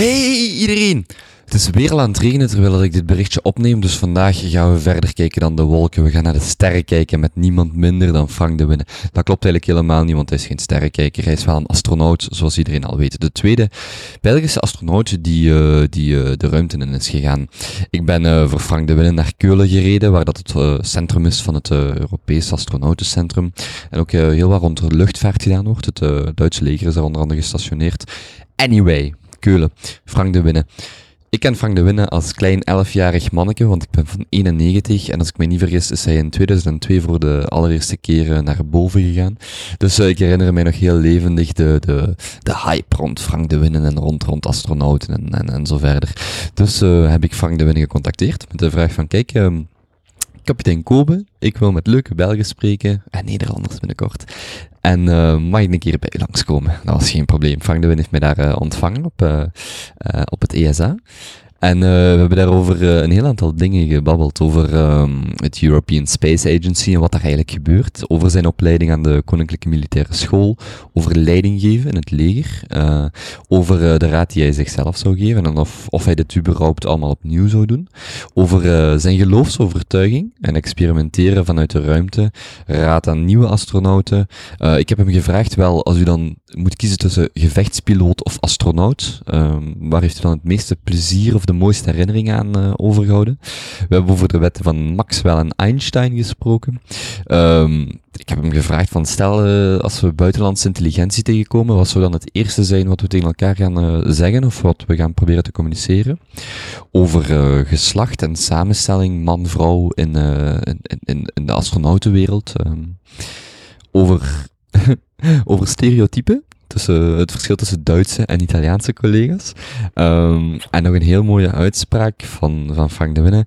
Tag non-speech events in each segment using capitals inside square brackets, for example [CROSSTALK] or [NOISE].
Hey iedereen! Het is weer al aan het regenen terwijl ik dit berichtje opneem, dus vandaag gaan we verder kijken dan de wolken. We gaan naar de sterren kijken met niemand minder dan Frank de Winne. Dat klopt eigenlijk helemaal niet, want hij is geen sterrenkijker. Hij is wel een astronaut, zoals iedereen al weet. De tweede Belgische astronaut die, uh, die uh, de ruimte in is gegaan. Ik ben uh, voor Frank de Winne naar Keulen gereden, waar dat het centrum is van het Europees Astronautencentrum. En ook heel wat rond luchtvaart gedaan wordt. Het Duitse leger is daar onder andere gestationeerd. Anyway, Keulen, Frank de Winne. Ik ken Frank de Winne als klein 11-jarig manneke, want ik ben van 91 en als ik me niet vergis is hij in 2002 voor de allereerste keer naar boven gegaan. Dus uh, ik herinner mij nog heel levendig de, de, de hype rond Frank de Winne en rond, rond astronauten en, en, en zo verder. Dus uh, heb ik Frank de Winne gecontacteerd met de vraag van kijk, um, kapitein Kobe, ik wil met leuke Belgen spreken en Nederlanders binnenkort. En uh, mag ik een keer bij u langskomen? Dat was geen probleem. Frank de Win heeft mij daar uh, ontvangen op, uh, op het ESA. En uh, we hebben daarover uh, een heel aantal dingen gebabbeld. Over um, het European Space Agency en wat daar eigenlijk gebeurt. Over zijn opleiding aan de Koninklijke Militaire School. Over leiding geven in het leger. Uh, over de raad die hij zichzelf zou geven. En of, of hij dit überhaupt allemaal opnieuw zou doen. Over zijn geloofsovertuiging en experimenteren vanuit de ruimte. Raad aan nieuwe astronauten. ik heb hem gevraagd, wel, als u dan moet kiezen tussen gevechtspiloot of astronaut. Um, waar heeft u dan het meeste plezier of de mooiste herinneringen aan uh, overgehouden. We hebben over de wetten van Maxwell en Einstein gesproken. Um, ik heb hem gevraagd van stel uh, als we buitenlandse intelligentie tegenkomen, wat zou dan het eerste zijn wat we tegen elkaar gaan uh, zeggen of wat we gaan proberen te communiceren? Over geslacht en samenstelling man-vrouw in, in, in, in, de astronautenwereld. Um, over, [LAUGHS] over stereotypen tussen het verschil tussen Duitse en Italiaanse collega's. Um, en nog een heel mooie uitspraak van, van Frank de Winne.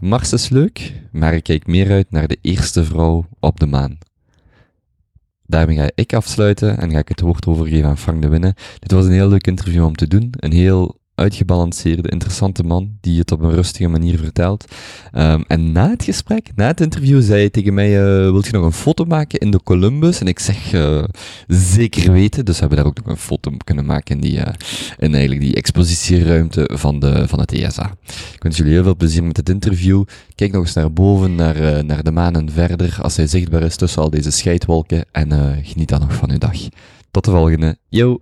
Mars is leuk, maar ik kijk meer uit naar de eerste vrouw op de maan. Daarmee ga ik afsluiten en ga ik het woord overgeven aan Frank de Winne. Dit was een heel leuk interview om te doen. Een heel uitgebalanceerde, interessante man die het op een rustige manier vertelt. Um, en na het gesprek, na het interview, zei hij tegen mij: uh, Wilt je nog een foto maken in de Columbus? En ik zeg: uh, Zeker weten. Dus we hebben daar ook nog een foto kunnen maken in, die, uh, in eigenlijk die expositieruimte van, de, van het ESA. Ik wens jullie heel veel plezier met het interview. Kijk nog eens naar boven, naar, naar de maan en verder, als hij zichtbaar is tussen al deze scheidwolken. En geniet dan nog van uw dag. Tot de volgende. Yo!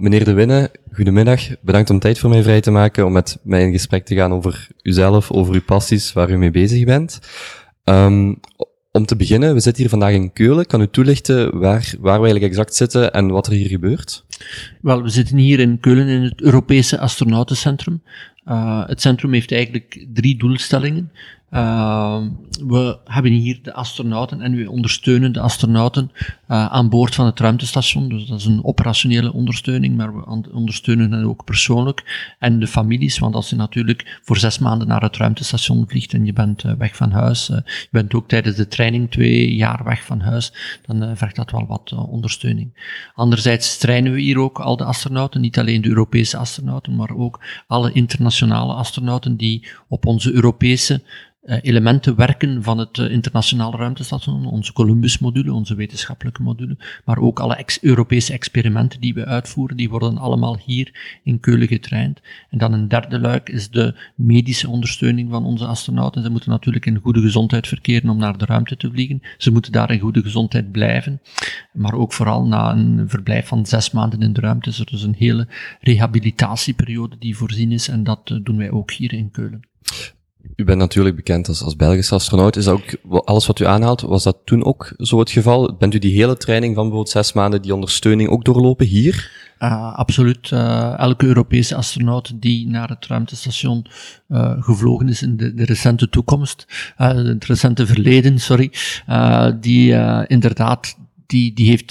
Meneer De Winne, goedemiddag. Bedankt om tijd voor mij vrij te maken om met mij in gesprek te gaan over uzelf, over uw passies, waar u mee bezig bent. Um, om te beginnen, we zitten hier vandaag in Keulen. Kan u toelichten waar, waar we eigenlijk exact zitten en wat er hier gebeurt? Wel, we zitten hier in Keulen in het Europese Astronautencentrum. Uh, het centrum heeft eigenlijk drie doelstellingen. Uh, we hebben hier de astronauten en we ondersteunen de astronauten uh, aan boord van het ruimtestation. Dus dat is een operationele ondersteuning, maar we ondersteunen hen ook persoonlijk. En de families, want als je natuurlijk voor zes maanden naar het ruimtestation vliegt en je bent uh, weg van huis, uh, je bent ook tijdens de training twee jaar weg van huis, dan vergt dat wel wat ondersteuning. Anderzijds trainen we hier ook al de astronauten, niet alleen de Europese astronauten, maar ook alle internationale astronauten die op onze Europese elementen werken van het uh, internationale ruimtestation, onze Columbus-module, onze wetenschappelijke module, maar ook alle ex Europese experimenten die we uitvoeren, die worden allemaal hier in Keulen getraind. En dan een derde luik is de medische ondersteuning van onze astronauten. Ze moeten natuurlijk in goede gezondheid verkeren om naar de ruimte te vliegen. Ze moeten daar in goede gezondheid blijven, maar ook vooral na een verblijf van zes maanden in de ruimte is er dus een hele rehabilitatieperiode die voorzien is en dat uh, doen wij ook hier in Keulen. U bent natuurlijk bekend als, als Belgische astronaut. Is ook, alles wat u aanhaalt, was dat toen ook zo het geval? Bent u die hele training van bijvoorbeeld zes maanden, die ondersteuning ook doorlopen hier? Uh, absoluut. Uh, elke Europese astronaut die naar het ruimtestation uh, gevlogen is in de, de recente toekomst, het recente verleden, sorry, die inderdaad die, die heeft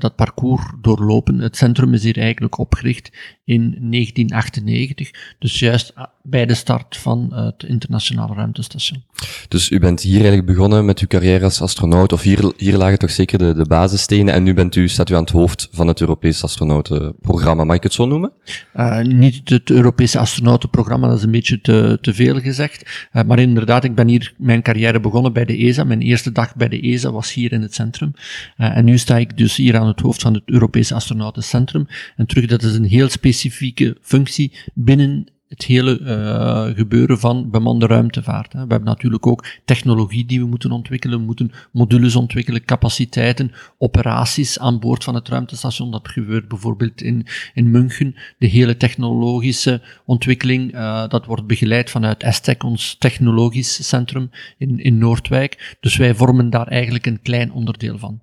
dat parcours doorlopen. Het centrum is hier eigenlijk opgericht in 1998. Dus juist bij de start van het internationale ruimtestation. Dus u bent hier eigenlijk begonnen met uw carrière als astronaut, of hier, hier lagen toch zeker de, de basisstenen, en nu bent u, staat u aan het hoofd van het Europese astronautenprogramma. Mag ik het zo noemen? Uh, niet het Europese astronautenprogramma, dat is een beetje te, te veel gezegd. Uh, maar inderdaad, ik ben hier mijn carrière begonnen bij de ESA. Mijn eerste dag bij de ESA was hier in het centrum. Uh, en nu sta ik dus hier aan het hoofd van het Europese astronautencentrum. En terug, dat is een heel specifieke functie binnen het hele uh, gebeuren van bemande ruimtevaart. Hè. We hebben natuurlijk ook technologie die we moeten ontwikkelen, we moeten modules ontwikkelen, capaciteiten, operaties aan boord van het ruimtestation. Dat gebeurt bijvoorbeeld in, in München. De hele technologische ontwikkeling, uh, dat wordt begeleid vanuit ESTEC, ons technologisch centrum in, in Noordwijk. Dus wij vormen daar eigenlijk een klein onderdeel van.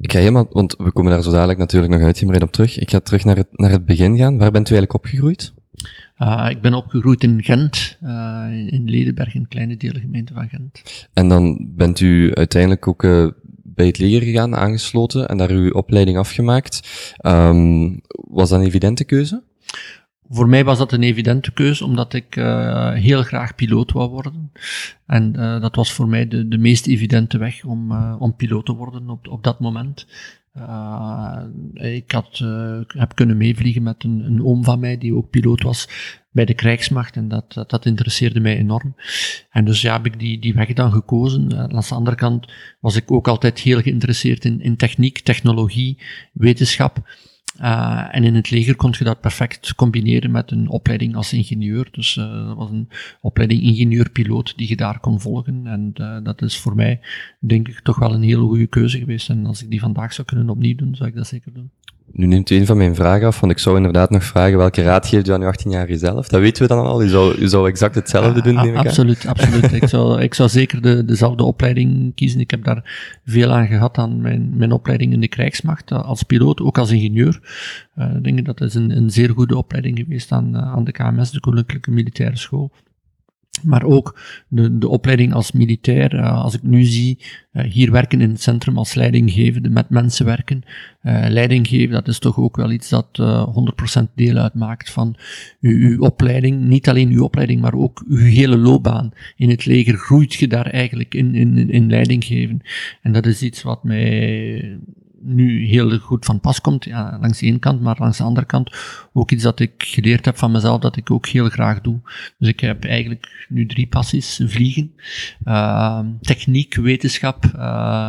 Ik ga helemaal, want we komen daar zo dadelijk natuurlijk nog uitgebreid op terug. Ik ga terug naar het, naar het begin gaan. Waar bent u eigenlijk opgegroeid? Uh, ik ben opgegroeid in Gent, uh, in Ledenberg, een kleine deelgemeente van Gent. En dan bent u uiteindelijk ook uh, bij het leger gegaan, aangesloten en daar uw opleiding afgemaakt. Um, was dat een evidente keuze? Voor mij was dat een evidente keuze, omdat ik heel graag piloot wou worden. En dat was voor mij de, de meest evidente weg om, om piloot te worden op, op dat moment. Ik had, heb kunnen meevliegen met een, een, oom van mij, die ook piloot was bij de krijgsmacht. En dat, dat, dat interesseerde mij enorm. En dus ja, heb ik die, die weg dan gekozen. Aan de andere kant was ik ook altijd heel geïnteresseerd in, in techniek, technologie, wetenschap. Uh, en in het leger kon je dat perfect combineren met een opleiding als ingenieur. Dus uh, dat was een opleiding ingenieur-piloot die je daar kon volgen. En uh, dat is voor mij, denk ik, toch wel een hele goede keuze geweest. En als ik die vandaag zou kunnen opnieuw doen, zou ik dat zeker doen. Nu neemt u een van mijn vragen af, want ik zou inderdaad nog vragen welke raad geeft u aan uw 18-jarige zelf? Dat weten we dan al. U zou, u zou exact hetzelfde doen, neem ik Absoluut, absoluut. [LAUGHS] ik, zou, ik zou zeker de, dezelfde opleiding kiezen. Ik heb daar veel aan gehad aan mijn, mijn opleiding in de krijgsmacht, eh, als piloot, ook als ingenieur. Uh, ik denk dat is een, een zeer goede opleiding geweest aan, eh, aan de KMS, de Koninklijke Militaire School. Maar ook de, de opleiding als militair, uh, als ik nu zie, uh, hier werken in het centrum als leidinggevende, met mensen werken. Uh, leiding geven, dat is toch ook wel iets dat 100% deel uitmaakt van uw, uw, opleiding. Niet alleen uw opleiding, maar ook uw hele loopbaan. In het leger groeit je daar eigenlijk in, in, in leiding geven. En dat is iets wat mij nu heel goed van pas komt, ja, langs de ene kant, maar langs de andere kant ook iets dat ik geleerd heb van mezelf, dat ik ook heel graag doe. Dus ik heb eigenlijk nu drie passies, vliegen, uh, techniek, wetenschap, uh,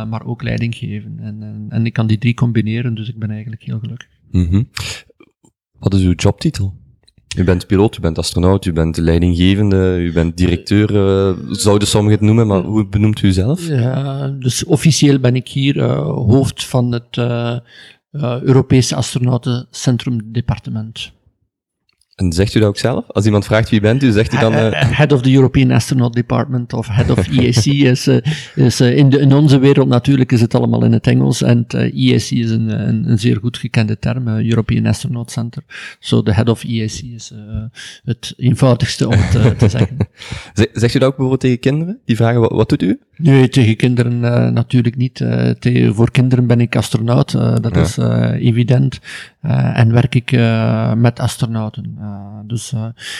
maar ook leiding geven. En, en, ik kan die drie combineren, dus ik ben eigenlijk heel gelukkig. Mm -hmm. Wat is uw jobtitel? U bent piloot, u bent astronaut, u bent leidinggevende, u bent directeur, uh, zouden sommigen het noemen, maar hoe benoemt u zelf? Ja, dus officieel ben ik hier uh, hoofd van het uh, Europese Astronautencentrum Departement. En zegt u dat ook zelf? Als iemand vraagt wie bent u, zegt u dan... Uh... Head of the European Astronaut Department of Head of EAC [LAUGHS] is, uh, is uh, in, de, in onze wereld natuurlijk is het allemaal in het Engels en EAC is een, een, een, zeer goed gekende term, European Astronaut Center. Zo so de Head of EAC is het eenvoudigste om het te [LAUGHS] zeggen. Zegt u dat ook bijvoorbeeld tegen kinderen? Die vragen, wat, wat doet u? Nee, tegen kinderen natuurlijk niet. Tegen, voor kinderen ben ik astronaut, dat ja. is evident. En werk ik met astronauten. Uh, dus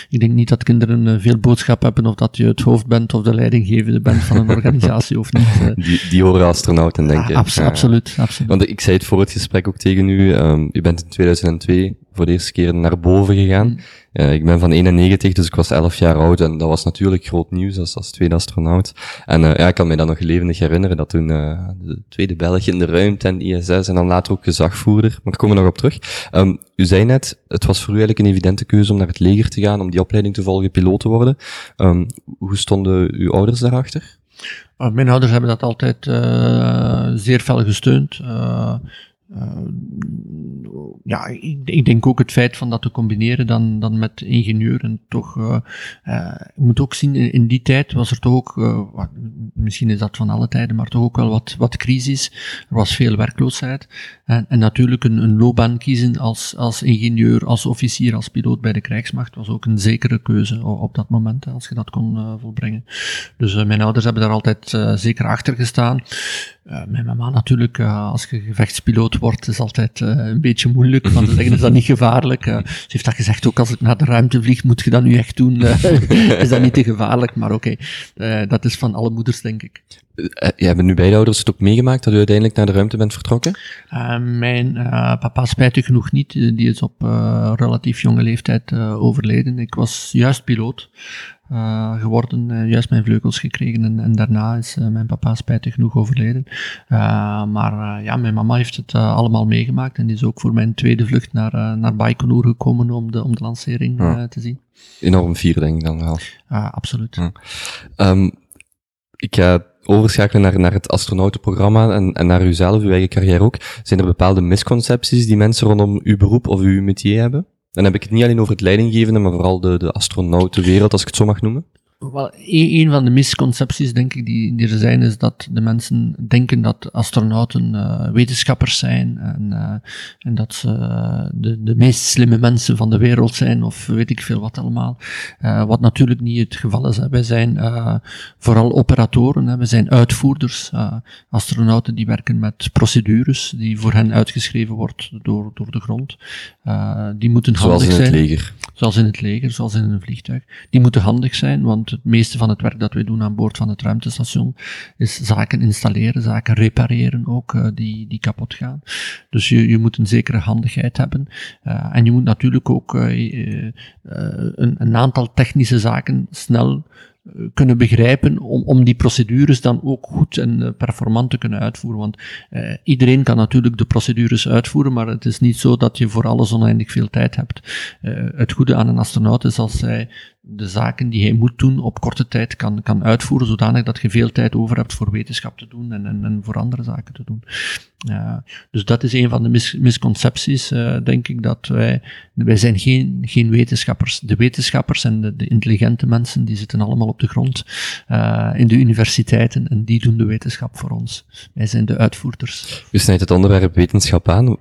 ik denk niet dat kinderen veel boodschap hebben of dat je het hoofd bent of de leidinggevende bent van een [LAUGHS] organisatie of niet. Die, die horen astronauten, denk ik. Abs absoluut, absoluut. Want ik zei het voor het gesprek ook tegen u, um, u bent in 2002 voor de eerste keer naar boven gegaan. Uh, ik ben van 91, dus ik was 11 jaar oud en dat was natuurlijk groot nieuws als, als tweede astronaut. En uh, ja, ik kan me dat nog levendig herinneren, dat toen uh, de tweede Belg in de ruimte en ISS en dan later ook gezagvoerder, maar daar komen we nog op terug. Um, u zei net, het was voor u eigenlijk een evidente keuze om naar het leger te gaan, om die opleiding te volgen, piloot te worden. Um, hoe stonden uw ouders daarachter? mijn ouders hebben dat altijd zeer fel gesteund. Uh, ja, ik, denk ook het feit van dat te combineren dan, dan met ingenieur en toch, uh, uh, je moet ook zien, in, die tijd was er toch ook, misschien is dat van alle tijden, maar toch ook wel wat, wat crisis. Er was veel werkloosheid. En, en natuurlijk een, een loopbaan kiezen als, als ingenieur, als officier, als piloot bij de krijgsmacht was ook een zekere keuze op dat moment, als je dat kon volbrengen. Dus mijn ouders hebben daar altijd zeker achter gestaan. Uh, mijn mama natuurlijk, uh, als je gevechtspiloot wordt, is altijd uh, een beetje moeilijk, want ze zeggen, is dat niet gevaarlijk? ze heeft dat gezegd, ook als ik naar de ruimte vlieg, moet je dat nu echt doen? [LAUGHS] is dat niet te gevaarlijk? Maar oké, okay. dat is van alle moeders, denk ik. Je hebben nu beide ouders het ook meegemaakt, dat u uiteindelijk naar de ruimte bent vertrokken? mijn papa spijtig genoeg niet, die is op relatief jonge leeftijd overleden. Ik was juist piloot. Uh, geworden, uh, juist mijn vleugels gekregen en, en daarna is uh, mijn papa spijtig genoeg overleden. maar ja, mijn mama heeft het allemaal meegemaakt en is ook voor mijn tweede vlucht naar, naar Baikonur gekomen om de, om de lancering te zien. Enorm vier, denk ik dan wel. absoluut. Ja. Um, ik ga overschakelen naar, naar het astronautenprogramma en, en naar uzelf, uw eigen carrière ook. Zijn er bepaalde misconcepties die mensen rondom uw beroep of uw métier hebben? Dan heb ik het niet alleen over het leidinggevende, maar vooral de, de astronautenwereld, als ik het zo mag noemen. Wel, een, van de misconcepties, denk ik, die, die er zijn, is dat de mensen denken dat astronauten uh, wetenschappers zijn en, uh, en dat ze uh, de, de meest slimme mensen van de wereld zijn, of weet ik veel wat allemaal. wat natuurlijk niet het geval is. Hè. Wij zijn vooral operatoren, hè. we zijn uitvoerders. astronauten die werken met procedures die voor hen uitgeschreven wordt door, door de grond. die moeten handig zijn. Zoals in het leger. Zoals in het leger, zoals in een vliegtuig. Die moeten handig zijn, want het meeste van het werk dat wij doen aan boord van het ruimtestation is zaken installeren, zaken repareren ook, uh, die, die kapot gaan. Dus je, je moet een zekere handigheid hebben. Uh, en je moet natuurlijk ook uh, een, een aantal technische zaken snel kunnen begrijpen om, om die procedures dan ook goed en performant te kunnen uitvoeren. Want uh, iedereen kan natuurlijk de procedures uitvoeren, maar het is niet zo dat je voor alles oneindig veel tijd hebt. Uh, het goede aan een astronaut is als hij de zaken die hij moet doen op korte tijd kan, kan uitvoeren, zodanig dat je veel tijd over hebt voor wetenschap te doen en, en, en voor andere zaken te doen. Dus dat is een van de mis, misconcepties, uh, denk ik, dat wij, wij zijn geen, geen wetenschappers. De wetenschappers en de, de intelligente mensen, die zitten allemaal op de grond uh, in de universiteiten en die doen de wetenschap voor ons. Wij zijn de uitvoerders. U snijdt het onderwerp wetenschap aan.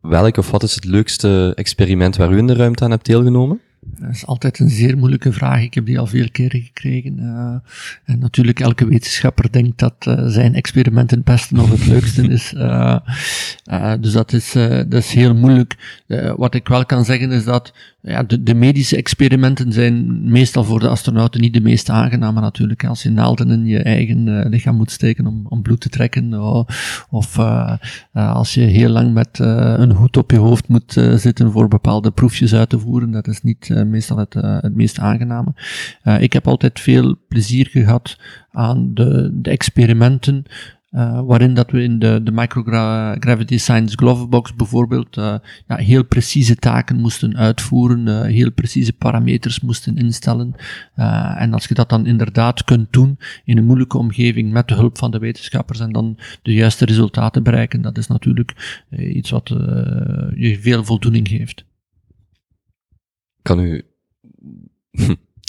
Welk of wat is het leukste experiment waar u in de ruimte aan hebt deelgenomen? Dat is altijd een zeer moeilijke vraag. Ik heb die al veel keren gekregen. Uh, en natuurlijk, elke wetenschapper denkt dat uh, zijn experiment het beste of het leukste is. Uh, dus dat is, dat is heel moeilijk. wat ik wel kan zeggen is dat ja, de, medische experimenten zijn meestal voor de astronauten niet de meest aangename natuurlijk. Als je naalden in je eigen lichaam moet steken om, om bloed te trekken. of als je heel lang met een hoed op je hoofd moet zitten voor bepaalde proefjes uit te voeren. Dat is niet meestal het, het meest aangename. Ik heb altijd veel plezier gehad aan de, de experimenten uh, waarin dat we in de, de Microgravity Science Glovebox bijvoorbeeld uh, ja, heel precieze taken moesten uitvoeren, uh, heel precieze parameters moesten instellen. en als je dat dan inderdaad kunt doen in een moeilijke omgeving met de hulp van de wetenschappers en dan de juiste resultaten bereiken, dat is natuurlijk iets wat je veel voldoening geeft kan u...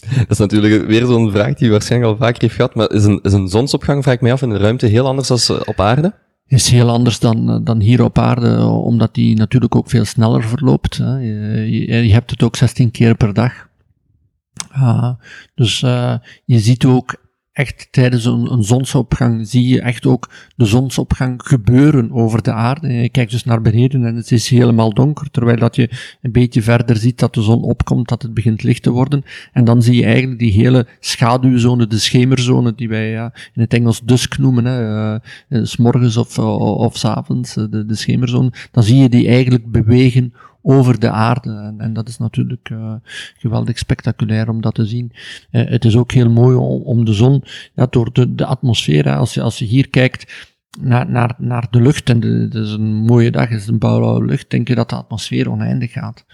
[LAUGHS] dat is natuurlijk weer zo'n vraag die waarschijnlijk al vaker heeft gehad, maar is een, is een zonsopgang, vraag ik mij af, in de ruimte heel anders dan eh, op aarde? is heel anders dan, eh, dan hier op aarde, omdat die natuurlijk ook veel sneller verloopt. Hè. Je, je, hebt het ook 16 keer per dag. Uh, dus uh, je ziet ook echt tijdens een, een, zonsopgang zie je echt ook de zonsopgang gebeuren over de aarde. Je kijkt dus naar beneden en het is helemaal donker, terwijl dat je een beetje verder ziet dat de zon opkomt, dat het begint licht te worden. En dan zie je eigenlijk die hele schaduwzone, de schemerzone, die wij ja, in het Engels dusk noemen, hè, uh, s morgens of, of, of s avonds, de, de schemerzone. Dan zie je die eigenlijk bewegen over de aarde. En, en dat is natuurlijk uh, geweldig spectaculair om dat te zien. Uh, het is ook heel mooi om, om de zon, ja, door de, de atmosfeer, als, je, als je hier kijkt, naar, naar, naar de lucht, en het is een mooie dag, het is een blauwe lucht, denk je dat de atmosfeer oneindig gaat.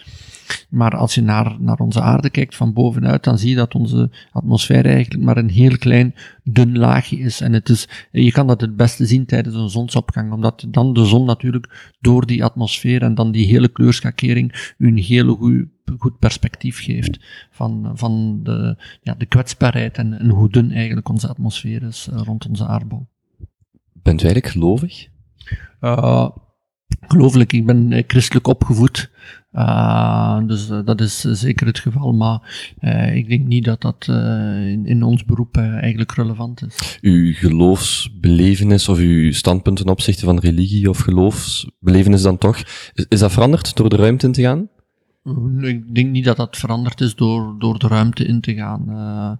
Maar als je naar, naar onze aarde kijkt van bovenuit, dan zie je dat onze atmosfeer eigenlijk maar een heel klein dun laagje is. En het is, je kan dat het beste zien tijdens een zonsopgang, omdat dan de zon natuurlijk door die atmosfeer en dan die hele kleurschakering een hele goede goed perspectief geeft van, van de, ja, de kwetsbaarheid en, en hoe dun eigenlijk onze atmosfeer is uh, rond onze aardbol. Bent u eigenlijk gelovig? Uh, gelooflijk, ik ben eh, christelijk opgevoed. Dus dat is zeker het geval, maar ik denk niet dat dat in, in, ons beroep eigenlijk relevant is. Uw geloofsbelevenis of uw standpunt ten opzichte van religie of geloofsbelevenis dan toch, is, is dat veranderd door de ruimte in te gaan? Ik denk niet dat dat veranderd is door, door de ruimte in te gaan. Uh,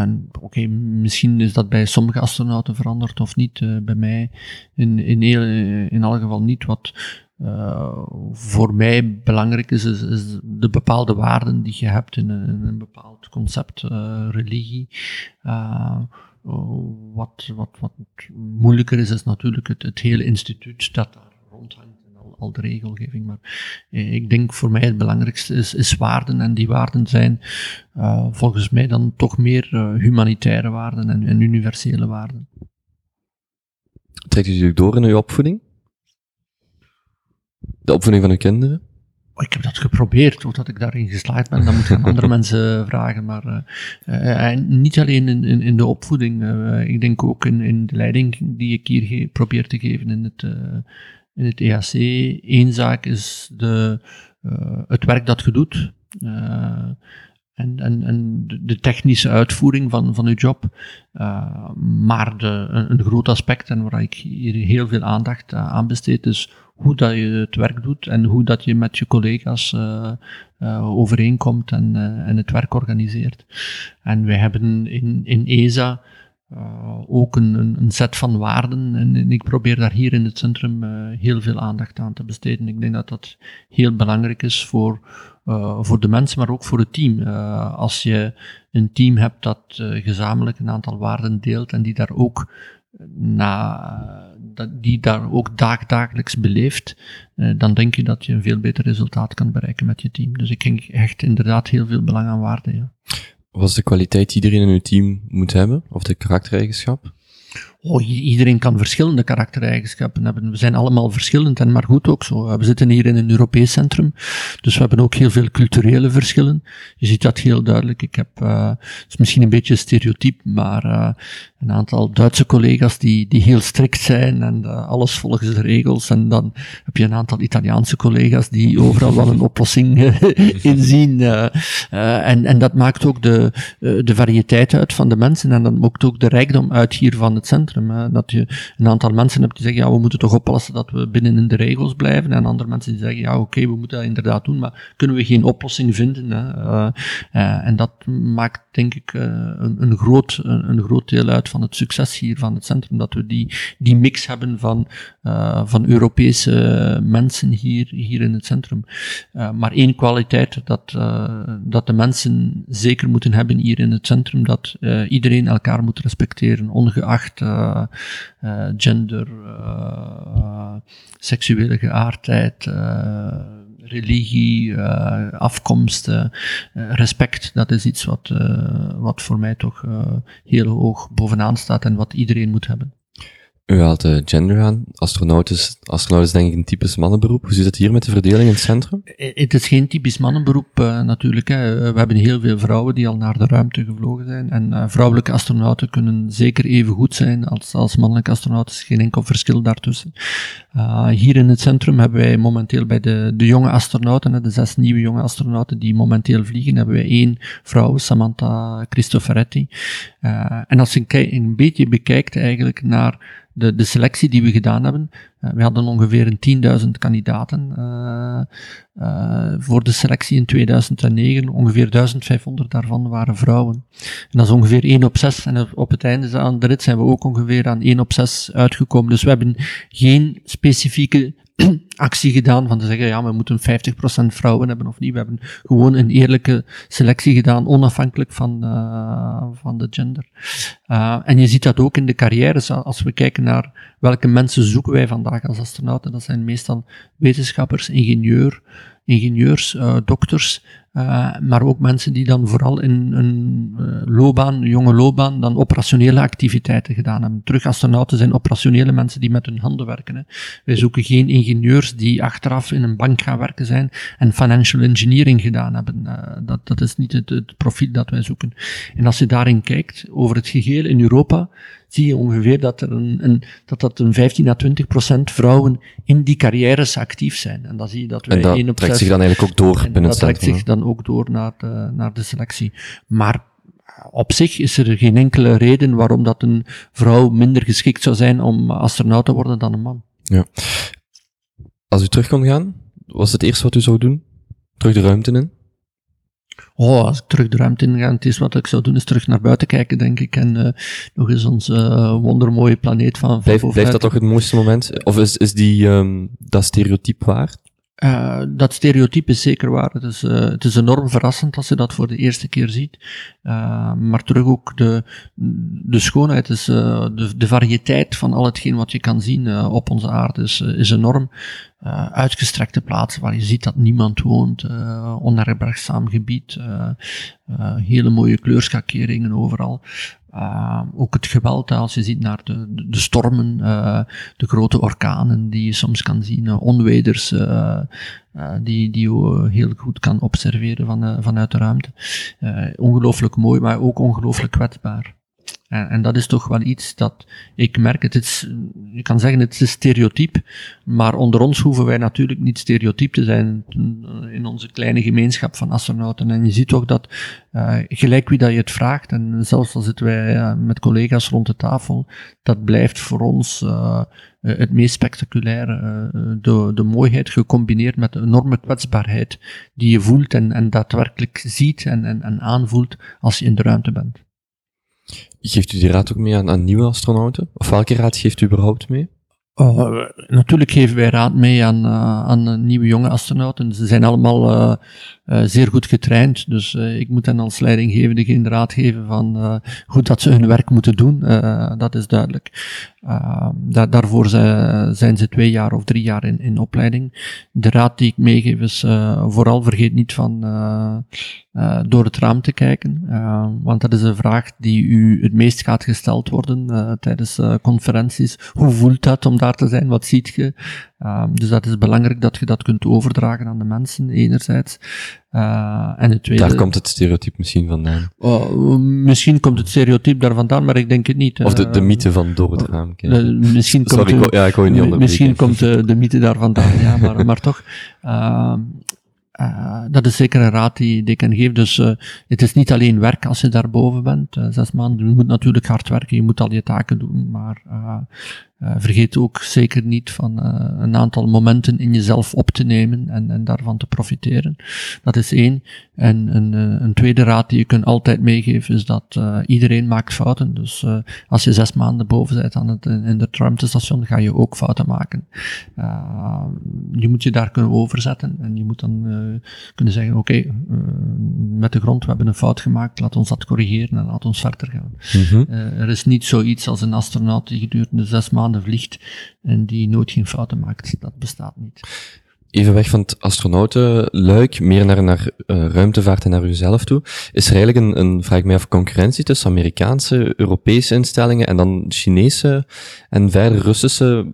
en oké, okay, misschien is dat bij sommige astronauten veranderd of niet. Uh, bij mij in, in, heel, in elk geval niet. Wat uh, voor mij belangrijk is, is, is, de bepaalde waarden die je hebt in een, in een bepaald concept, religie. wat, wat, wat moeilijker is, is natuurlijk het, het hele instituut dat daar rondhangt al de regelgeving. Maar eh, ik denk voor mij het belangrijkste is, is waarden. En die waarden zijn volgens mij dan toch meer humanitaire waarden en, en, universele waarden. Trekt u natuurlijk door in uw opvoeding? De opvoeding van uw kinderen? Oh, ik heb dat geprobeerd, of dat ik daarin geslaagd ben, dan moet aan andere [LAUGHS] mensen vragen. Maar uh, uh, niet alleen in, in, in de opvoeding, uh, ik denk ook in, in de leiding die ik hier probeer te geven in het, in het EHC. Eén zaak is de, het werk dat je doet. En, en, en de technische uitvoering van, van je job. Maar de, een, een, groot aspect, en waar ik hier heel veel aandacht aan besteed, is hoe dat je het werk doet en hoe dat je met je collega's uh, uh, overeenkomt en, en het werk organiseert. En wij hebben in, in ESA ook een, een, set van waarden. En, en, ik probeer daar hier in het centrum heel veel aandacht aan te besteden. Ik denk dat dat heel belangrijk is voor, voor de mensen, maar ook voor het team. als je een team hebt dat gezamenlijk een aantal waarden deelt en die daar ook na, dat, die daar ook dagdagelijks beleeft, dan denk je dat je een veel beter resultaat kan bereiken met je team. Dus ik denk echt inderdaad heel veel belang aan waarden. Ja. Wat is de kwaliteit die iedereen in uw team moet hebben? Of de karaktereigenschap? Oh, iedereen kan verschillende karaktereigenschappen hebben. We zijn allemaal verschillend en maar goed ook zo. We zitten hier in een Europees centrum, dus we hebben ook heel veel culturele verschillen. Je ziet dat heel duidelijk. Ik heb, uh, het is misschien een beetje stereotyp, maar uh, een aantal Duitse collega's die, die heel strikt zijn en alles volgens de regels. En dan heb je een aantal Italiaanse collega's die overal wel een oplossing [LAUGHS] inzien. en, en dat maakt ook de, de variëteit uit van de mensen en dat maakt ook de rijkdom uit hier van het centrum. Dat je een aantal mensen hebt die zeggen, ja, we moeten toch oppassen dat we binnen in de regels blijven. En andere mensen die zeggen, ja, oké, we moeten dat inderdaad doen, maar kunnen we geen oplossing vinden? Hè? Uh, uh, en dat maakt, denk ik, uh, een, een, groot, een, een, groot deel uit van het succes hier van het centrum. Dat we die, die mix hebben van, van Europese mensen hier, hier in het centrum. maar één kwaliteit dat, dat de mensen zeker moeten hebben hier in het centrum, dat iedereen elkaar moet respecteren, ongeacht gender, uh, seksuele geaardheid, religie, afkomst, respect. Dat is iets wat, wat voor mij toch heel hoog bovenaan staat en wat iedereen moet hebben. U haalt de gender aan. Astronaut is, astronaut is denk ik een typisch mannenberoep. Hoe zit het hier met de verdeling in het centrum? Eh, het is geen typisch mannenberoep uh, natuurlijk. Hè. Eh, we hebben heel veel vrouwen die al naar de ruimte gevlogen zijn. En vrouwelijke astronauten kunnen zeker even goed zijn als, als mannelijke astronauten. Er is geen enkel verschil daartussen. hier in het centrum hebben wij momenteel bij de, de jonge astronauten, de zes nieuwe jonge astronauten die momenteel vliegen, hebben wij één vrouw, Samantha Cristoforetti. en als je een beetje bekijkt eigenlijk naar de, de selectie die we gedaan hebben, uh, we hadden ongeveer een 10.000 kandidaten uh, uh, voor de selectie in 2009. Ongeveer 1500 daarvan waren vrouwen. En dat is ongeveer 1 op 6. En op het einde van de rit zijn we ook ongeveer aan 1 op 6 uitgekomen. Dus we hebben geen specifieke [CLEARS THROAT] actie gedaan van te zeggen, ja, we moeten 50% vrouwen hebben of niet. We hebben gewoon een eerlijke selectie gedaan, onafhankelijk van, uh, van de gender. Uh, en je ziet dat ook in de carrières, als we kijken naar welke mensen zoeken wij vandaag als astronauten. Dat zijn meestal wetenschappers, ingenieur, ingenieurs, uh, dokters, Uh, maar ook mensen die dan vooral in een uh, loopbaan, jonge loopbaan, dan operationele activiteiten gedaan hebben. Terug astronauten zijn operationele mensen die met hun handen werken. Hè. Wij zoeken geen ingenieurs die achteraf in een bank gaan werken zijn en financial engineering gedaan hebben. Uh, dat, dat is niet het, het profiel dat wij zoeken. En als je daarin kijkt, over het geheel in Europa, zie je ongeveer dat, er een, een, dat, dat een 15 à 20 procent vrouwen in die carrières actief zijn. En dan zie je dat wij en dat op trekt zich dan eigenlijk ook door en binnen dat het trekt centrum. zich dan ook door naar de, naar de selectie. Maar op zich is er geen enkele reden waarom dat een vrouw minder geschikt zou zijn om astronaut te worden dan een man. Ja. Als u terug kon gaan, was het eerste wat u zou doen? Terug de ruimte in? Oh, als ik terug de ruimte in ga, het eerste wat ik zou doen is terug naar buiten kijken, denk ik. En uh, nog eens onze uh, wondermooie planeet van, van Blijft, blijft dat toch het mooiste moment? Of is, is die, um, dat stereotype waar? Uh, dat stereotype is zeker waar. Het is, uh, het is enorm verrassend als je dat voor de eerste keer ziet. Uh, maar terug ook de, de schoonheid, is, de, de variëteit van al hetgeen wat je kan zien op onze aarde is enorm. Uitgestrekte plaatsen waar je ziet dat niemand woont, onherbergzaam gebied, hele mooie kleurschakeringen overal. Uh, ook het geweld, als je ziet naar de, de, stormen, uh, de grote orkanen die je soms kan zien, uh, onweders uh, die, die je heel goed kan observeren van, vanuit de ruimte. ongelooflijk mooi, maar ook ongelooflijk kwetsbaar. En, en, dat is toch wel iets dat ik merk. Het is, je kan zeggen, het is een stereotype, maar onder ons hoeven wij natuurlijk niet stereotyp te zijn in onze kleine gemeenschap van astronauten. En je ziet toch dat, uh, gelijk wie dat je het vraagt, en zelfs al zitten wij uh, met collega's rond de tafel, dat blijft voor ons uh, het meest spectaculaire. de, de mooiheid gecombineerd met de enorme kwetsbaarheid die je voelt en, en daadwerkelijk ziet en, en aanvoelt als je in de ruimte bent. Geeft u die raad ook mee aan, nieuwe astronauten? Of welke raad geeft u überhaupt mee? Oh, natuurlijk geven wij raad mee aan, uh, aan nieuwe jonge astronauten. Ze zijn allemaal zeer goed getraind, dus ik moet hen als leidinggevende geen raad geven van goed dat ze hun werk moeten doen. dat is duidelijk. Da daarvoor zijn ze twee jaar of drie jaar in, in opleiding. De raad die ik meegeef is vooral vergeet niet van door het raam te kijken, want dat is een vraag die u het meest gaat gesteld worden tijdens conferenties. Hoe voelt dat om daar te zijn, wat ziet je? Um, dus dat is belangrijk dat je dat kunt overdragen aan de mensen, enerzijds. Uh, en het tweede... Daar komt het stereotype misschien vandaan. Oh, misschien komt het stereotype daar vandaan, maar ik denk het niet. Of de, de mythe van door het raam kijken. Misschien komt Sorry, de, ik, ja, ik hoor je niet Misschien komt de, de mythe daar vandaan, ja, maar, [LAUGHS] maar toch. Uh, uh, dat is zeker een raad die, die ik kan geven. Dus het is niet alleen werk als je daarboven bent. Zes maanden, je moet natuurlijk hard werken, je moet al je taken doen, maar uh, vergeet ook zeker niet van uh, een aantal momenten in jezelf op te nemen en, en daarvan te profiteren. Dat is één. En een, een tweede raad die je kunt altijd meegeven is dat uh, iedereen maakt fouten. Dus als je zes maanden boven bent aan het, in het ruimtestation, ga je ook fouten maken. je moet je daar kunnen overzetten en je moet dan kunnen zeggen, oké, okay, met de grond, we hebben een fout gemaakt, laat ons dat corrigeren en laat ons verder gaan. Mm -hmm. er is niet zoiets als een astronaut die gedurende zes maanden vliegt en die nooit geen fouten maakt. Dat bestaat niet. Even weg van het astronautenluik, meer naar, naar uh, ruimtevaart en naar uzelf toe. Is er eigenlijk een, een, vraag mij af, concurrentie tussen Amerikaanse, Europese instellingen en dan Chinese en verder Russische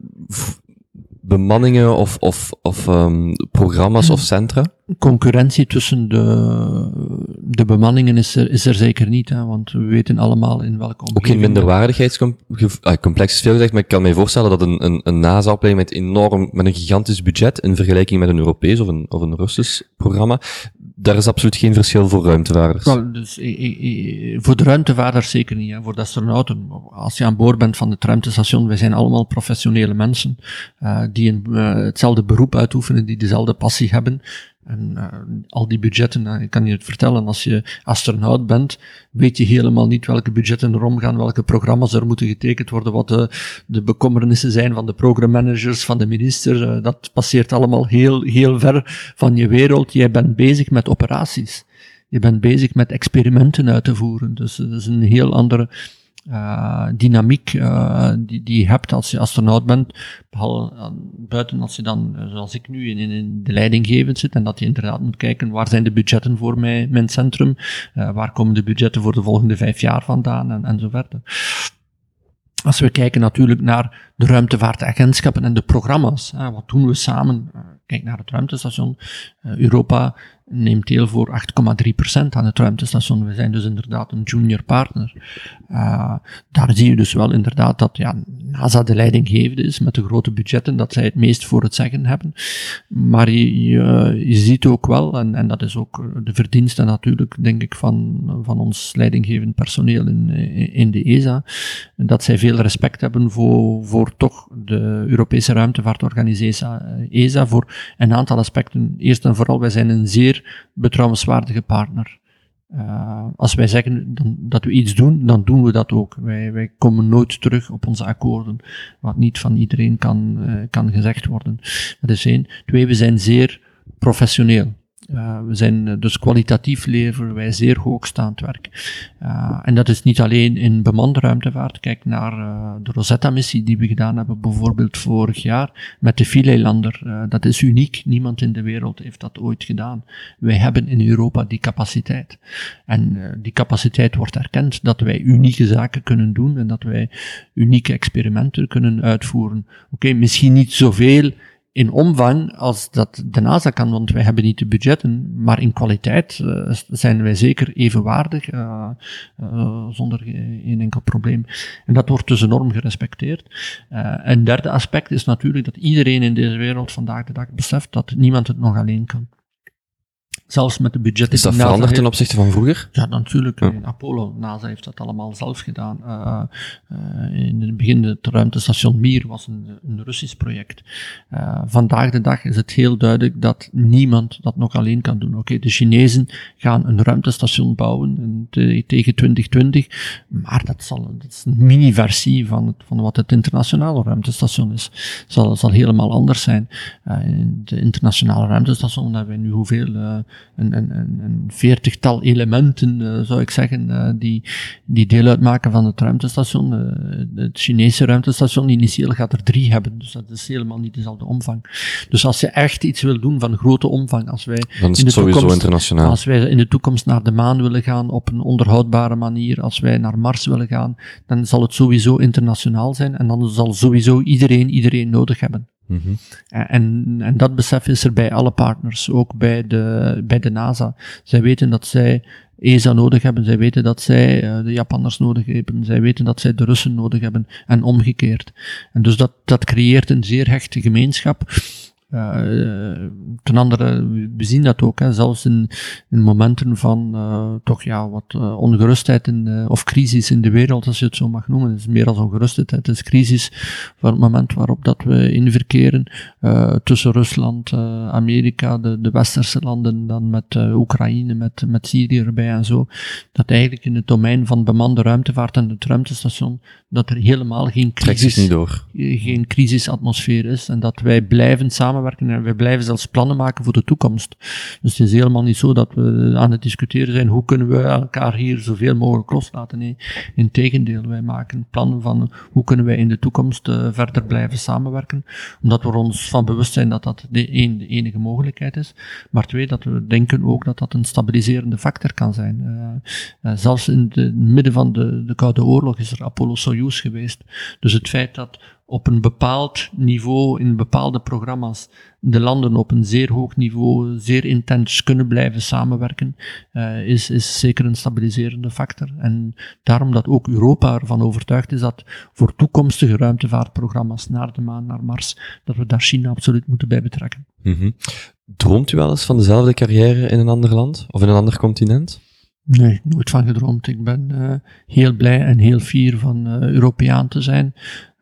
bemanningen of, of, of um, programma's of centra? Concurrentie tussen de, de bemanningen is er, is er zeker niet, hè, want we weten allemaal in welke omgeving... Ook geen minderwaardigheidscomplex is veel gezegd, maar ik kan me voorstellen dat een, een, een NASA-opleiding met enorm, met een gigantisch budget in vergelijking met een Europees of een, of een Russisch programma, daar is absoluut geen verschil voor ruimtevaarders. Dus, voor de ruimtevaarders zeker niet. Hè. Voor de astronauten, als je aan boord bent van het ruimtestation, wij zijn allemaal professionele mensen uh, die een, uh, hetzelfde beroep uitoefenen, die dezelfde passie hebben. En uh, al die budgetten, uh, ik kan je het vertellen, als je astronaut bent, weet je helemaal niet welke budgetten er omgaan, welke programma's er moeten getekend worden, wat de, de bekommernissen zijn van de programmanagers, van de minister. Uh, dat passeert allemaal heel, heel ver van je wereld. Jij bent bezig met operaties. Je bent bezig met experimenten uit te voeren. Dus dat is een heel andere uh, dynamiek uh, die, die je hebt als je astronaut bent, behalve, buiten als je dan, zoals ik nu, in, in de leidinggevend zit en dat je inderdaad moet kijken waar zijn de budgetten voor mij, mijn centrum, waar komen de budgetten voor de volgende vijf jaar vandaan en, en zo verder. Als we kijken natuurlijk naar de ruimtevaartagentschappen en de programma's, wat doen we samen? Kijk naar het ruimtestation. Europa neemt deel voor 8,3% aan het ruimtestation. We zijn dus inderdaad een junior partner. Uh, daar zie je dus wel inderdaad dat ja, NASA de leidinggevende is met de grote budgetten, dat zij het meest voor het zeggen hebben. Maar je, je, je ziet ook wel, en, en dat is ook de verdienste natuurlijk, denk ik, van, van ons leidinggevend personeel in, in de ESA, dat zij veel respect hebben voor, voor toch de Europese ruimtevaartorganisatie ESA, voor een aantal aspecten. Eerst en vooral, wij zijn een zeer betrouwenswaardige partner. Uh, als wij zeggen dan, dat we iets doen, dan doen we dat ook. Wij, wij komen nooit terug op onze akkoorden, wat niet van iedereen kan, uh, kan gezegd worden. Dat is één. Twee, we zijn zeer professioneel. Uh, we zijn eh, dus kwalitatief leveren wij zeer hoogstaand werk. Uh, en dat is niet alleen in bemande ruimtevaart. Kijk naar de Rosetta-missie die we gedaan hebben, bijvoorbeeld vorig jaar met de Philae-lander. dat is uniek. Niemand in de wereld heeft dat ooit gedaan. Wij hebben in Europa die capaciteit. En die capaciteit wordt erkend dat wij unieke zaken kunnen doen en dat wij unieke experimenten kunnen uitvoeren. Oké, misschien niet zoveel in omvang als dat de NASA kan, want wij hebben niet de budgetten, maar in kwaliteit uh, zijn wij zeker evenwaardig, uh, uh, zonder geen enkel probleem. En dat wordt dus enorm gerespecteerd. een derde aspect is natuurlijk dat iedereen in deze wereld vandaag de dag beseft dat niemand het nog alleen kan. Zelfs met de budgetten. Is dat veranderd ten opzichte van vroeger? Ja, natuurlijk. In Apollo, NASA heeft dat allemaal zelf gedaan. Uh, uh, in het begin het ruimtestation Mir was een, een Russisch project. Uh, vandaag de dag is het heel duidelijk dat niemand dat nog alleen kan doen. Oké, okay, de Chinezen gaan een ruimtestation bouwen te, tegen 2020, maar dat, zal, dat is een mini-versie van, het, van wat het internationale ruimtestation is. Zal, zal helemaal anders zijn. in het internationale ruimtestation hebben we nu hoeveel een, een, een veertigtal elementen, uh, zou ik zeggen, uh, die, die deel uitmaken van het ruimtestation. Uh, het Chinese ruimtestation initieel gaat er drie hebben, dus dat is helemaal niet dezelfde omvang. Dus als je echt iets wil doen van grote omvang, als wij, in de toekomst, als wij in de toekomst naar de maan willen gaan op een onderhoudbare manier, als wij naar Mars willen gaan, dan zal het sowieso internationaal zijn en dan zal sowieso iedereen iedereen nodig hebben. Mm -hmm. en, en dat besef is er bij alle partners, ook bij de, bij de NASA. Zij weten dat zij ESA nodig hebben, zij weten dat zij uh, de Japanners nodig hebben, zij weten dat zij de Russen nodig hebben en omgekeerd. En dus dat, dat creëert een zeer hechte gemeenschap. Uh, ten andere, we zien dat ook, hè, zelfs in, in momenten van uh, toch ja, wat uh, ongerustheid in, of crisis in de wereld, als je het zo mag noemen. Het is meer als ongerustheid, het is crisis van het moment waarop dat we in verkeren tussen Rusland, Amerika, de, de westerse landen, dan met Oekraïne, met, met Syrië erbij en zo. Dat eigenlijk in het domein van bemande ruimtevaart en het ruimtestation, dat er helemaal geen crisis, geen crisisatmosfeer is en dat wij blijven samenwerken en we blijven zelfs plannen maken voor de toekomst. Dus het is helemaal niet zo dat we aan het discussiëren zijn hoe kunnen we elkaar hier zoveel mogelijk loslaten. Nee, integendeel, wij maken plannen van hoe kunnen wij in de toekomst uh, verder blijven samenwerken, omdat we ons van bewust zijn dat dat de, de enige mogelijkheid is. Maar twee, dat we denken ook dat dat een stabiliserende factor kan zijn. Uh, uh, zelfs in het midden van de, de Koude Oorlog is er Apollo-Soyuz geweest. Dus het feit dat op een bepaald niveau, in bepaalde programma's, de landen op een zeer hoog niveau, zeer intens kunnen blijven samenwerken, uh, is, is zeker een stabiliserende factor. En daarom dat ook Europa ervan overtuigd is dat voor toekomstige ruimtevaartprogramma's naar de maan, naar Mars, dat we daar China absoluut moeten bij betrekken. Mm -hmm. Droomt u wel eens van dezelfde carrière in een ander land of in een ander continent? Nee, nooit van gedroomd. Ik ben uh, heel blij en heel fier van uh, Europeaan te zijn.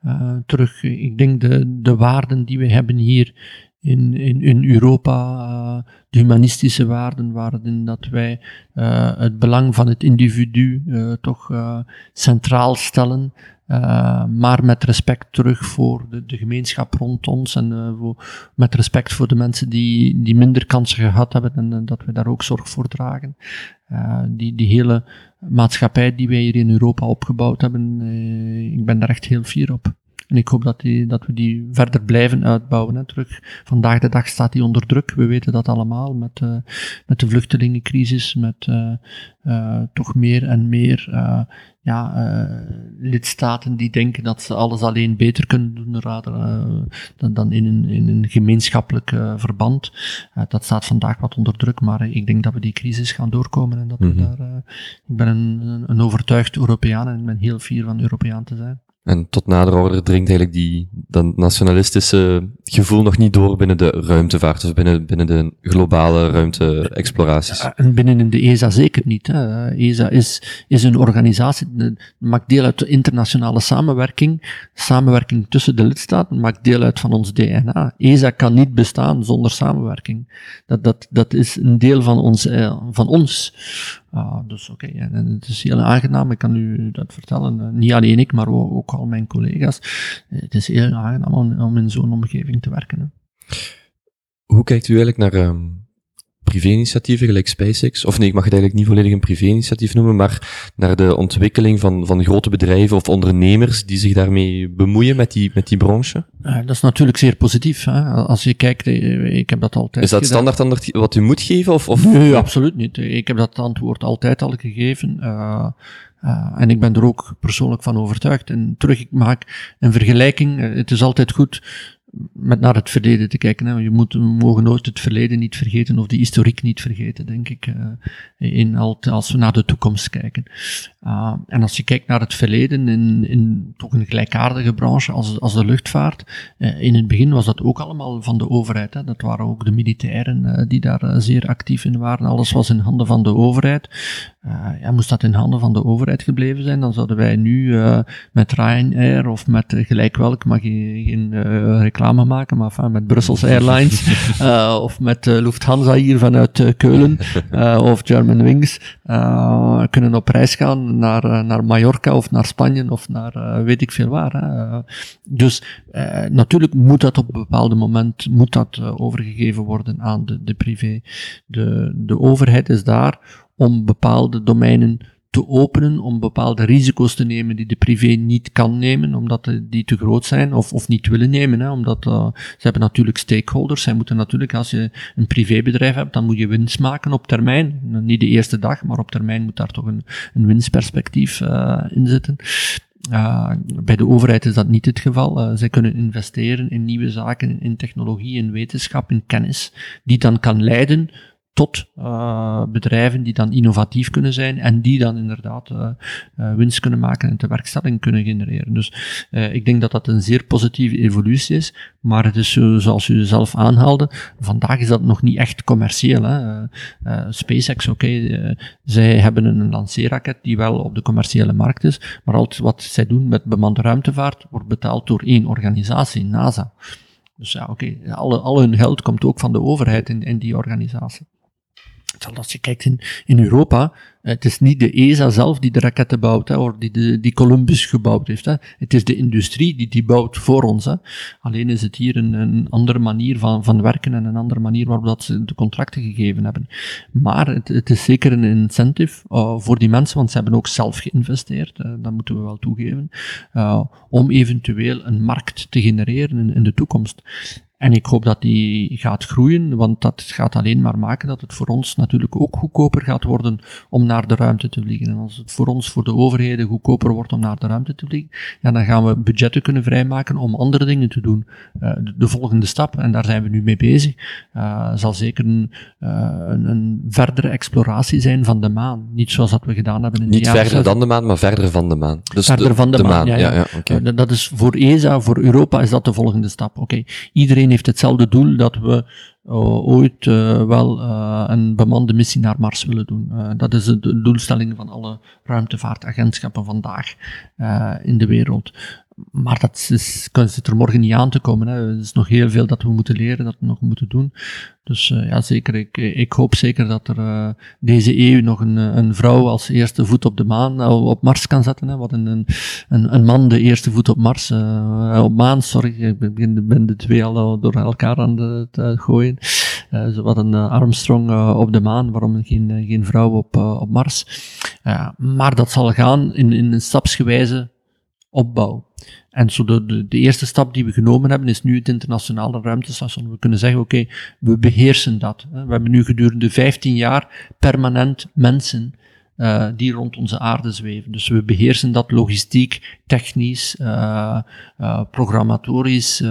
Uh, terug, ik denk de, de waarden die we hebben hier in, in, in Europa, uh, de humanistische waarden, waarin dat wij uh, het belang van het individu toch centraal stellen, maar met respect terug voor de, de gemeenschap rond ons en voor, met respect voor de mensen die, die minder kansen gehad hebben en dat we daar ook zorg voor dragen. die, die hele maatschappij die wij hier in Europa opgebouwd hebben, ik ben daar echt heel fier op. En ik hoop dat, die, dat we die verder blijven uitbouwen. Hè. Terug, vandaag de dag staat die onder druk. We weten dat allemaal met, uh, met de vluchtelingencrisis, met uh, uh, toch meer en meer ja, lidstaten die denken dat ze alles alleen beter kunnen doen dan, dan in, een, in een gemeenschappelijk verband. dat staat vandaag wat onder druk, maar ik denk dat we die crisis gaan doorkomen en dat we mhm. daar. ik ben een, een overtuigd Europeaan en ik ben heel fier van Europeaan te zijn. En tot nader order dringt eigenlijk die, dat nationalistische gevoel nog niet door binnen de ruimtevaart of binnen, binnen de globale ruimte-exploraties. en binnen de ESA zeker niet. Hè. ESA is, is een organisatie, maakt deel uit de internationale samenwerking, samenwerking tussen de lidstaten, maakt deel uit van ons DNA. ESA kan niet bestaan zonder samenwerking. Dat, dat, dat is een deel van ons. Eh, van ons. Uh, dus oké, en het is heel aangenaam, ik kan u dat vertellen. Uh, niet alleen ik, maar ook, al mijn collega's. Het is heel aangenaam om, in zo'n omgeving te werken. Hè. Hoe kijkt u eigenlijk naar um, privé-initiatieven, gelijk SpaceX, of nee, ik mag het eigenlijk niet volledig een privé-initiatief noemen, maar naar de ontwikkeling van, van grote bedrijven of ondernemers die zich daarmee bemoeien met die, met die branche? Uh, dat is natuurlijk zeer positief. Hè? Als je kijkt, eh, ik heb dat altijd Is dat standaard wat u moet geven? Of, of? Nee, absoluut niet. Ik heb dat antwoord altijd al gegeven. Uh, uh, en ik ben er ook persoonlijk van overtuigd. En terug, ik maak een vergelijking. het is altijd goed met naar het verleden te kijken. Hè. Je moet, we mogen nooit het verleden niet vergeten of de historiek niet vergeten, denk ik, uh, in, als we naar de toekomst kijken. Uh, en als je kijkt naar het verleden in, in toch een gelijkaardige branche als, als de luchtvaart, uh, in het begin was dat ook allemaal van de overheid. Hè. Dat waren ook de militairen die daar zeer actief in waren. Alles was in handen van de overheid. Ja, moest dat in handen van de overheid gebleven zijn, dan zouden wij nu met Ryanair of met gelijk welk, mag je geen reclame reclame maken, maar enfin, met Brussels Airlines [LAUGHS] of met Lufthansa hier vanuit Keulen of German Wings kunnen op reis gaan naar, naar Mallorca of naar Spanje of naar weet ik veel waar. Hè. dus natuurlijk moet dat op een bepaald moment moet dat, overgegeven worden aan de, de privé. De, de overheid is daar om bepaalde domeinen te openen om bepaalde risico's te nemen die de privé niet kan nemen, omdat die te groot zijn, of, of niet willen nemen, hè, omdat uh, ze hebben natuurlijk stakeholders. Zij moeten natuurlijk, als je een privébedrijf hebt, dan moet je winst maken op termijn. Niet de eerste dag, maar op termijn moet daar toch een, een winstperspectief uh, in zitten. Bij de overheid is dat niet het geval. Zij kunnen investeren in nieuwe zaken, in technologie, in wetenschap, in kennis, die dan kan leiden tot uh, bedrijven die dan innovatief kunnen zijn en die dan inderdaad uh, winst kunnen maken en tewerkstelling kunnen genereren. Dus ik denk dat dat een zeer positieve evolutie is, maar het is zoals u zelf aanhaalde, vandaag is dat nog niet echt commercieel. Hè. SpaceX, oké, zij hebben een lanceerraket die wel op de commerciële markt is, maar al wat zij doen met bemande ruimtevaart wordt betaald door één organisatie, NASA. Dus ja, oké, al hun geld komt ook van de overheid in, in die organisatie als je kijkt in, in Europa, het is niet de ESA zelf die de raketten bouwt, hè, of die, die Columbus gebouwd heeft. Hè. Het is de industrie die die bouwt voor ons. Hè. Alleen is het hier een, een andere manier van, van werken en een andere manier waarop dat ze de contracten gegeven hebben. Maar het, is zeker een incentive uh, voor die mensen, want ze hebben ook zelf geïnvesteerd, uh, dat moeten we wel toegeven, uh, om eventueel een markt te genereren in, in de toekomst. En ik hoop dat die gaat groeien, want dat gaat alleen maar maken dat het voor ons natuurlijk ook goedkoper gaat worden om naar de ruimte te vliegen. En als het voor ons, voor de overheden, goedkoper wordt om naar de ruimte te vliegen, ja, dan gaan we budgetten kunnen vrijmaken om andere dingen te doen. Uh, de, volgende stap, en daar zijn we nu mee bezig, uh, zal zeker een, uh, een, een, verdere exploratie zijn van de maan. Niet zoals dat we gedaan hebben in Niet de verder dan de maan, maar verder van de maan. Dus verder de, van de, maan, ja. ja. ja okay. dat is voor ESA, voor Europa is dat de volgende stap. Oké, iedereen heeft hetzelfde doel dat we ooit uh, wel uh, een bemande missie naar Mars willen doen. dat is de doelstelling van alle ruimtevaartagentschappen vandaag in de wereld. maar dat is, zit er morgen niet aan te komen. Hè. Er is nog heel veel dat we moeten leren, dat we nog moeten doen. Dus ja, zeker. Ik, ik hoop zeker dat er deze eeuw nog een, een vrouw als eerste voet op de maan, op Mars kan zetten. Hè. Wat een, een, een man de eerste voet op Mars, op maan, sorry, ik ben, ben de twee al door elkaar aan het gooien. Zo wat een Armstrong op de maan, waarom geen, geen vrouw op, op Mars. maar dat zal gaan in, in een stapsgewijze opbouw. En zo de, de, de, eerste stap die we genomen hebben is nu het internationale ruimtestation. We kunnen zeggen, oké, we beheersen dat. We hebben nu gedurende 15 jaar permanent mensen uh, die rond onze aarde zweven. Dus we beheersen dat logistiek, technisch, uh, uh, programmatorisch,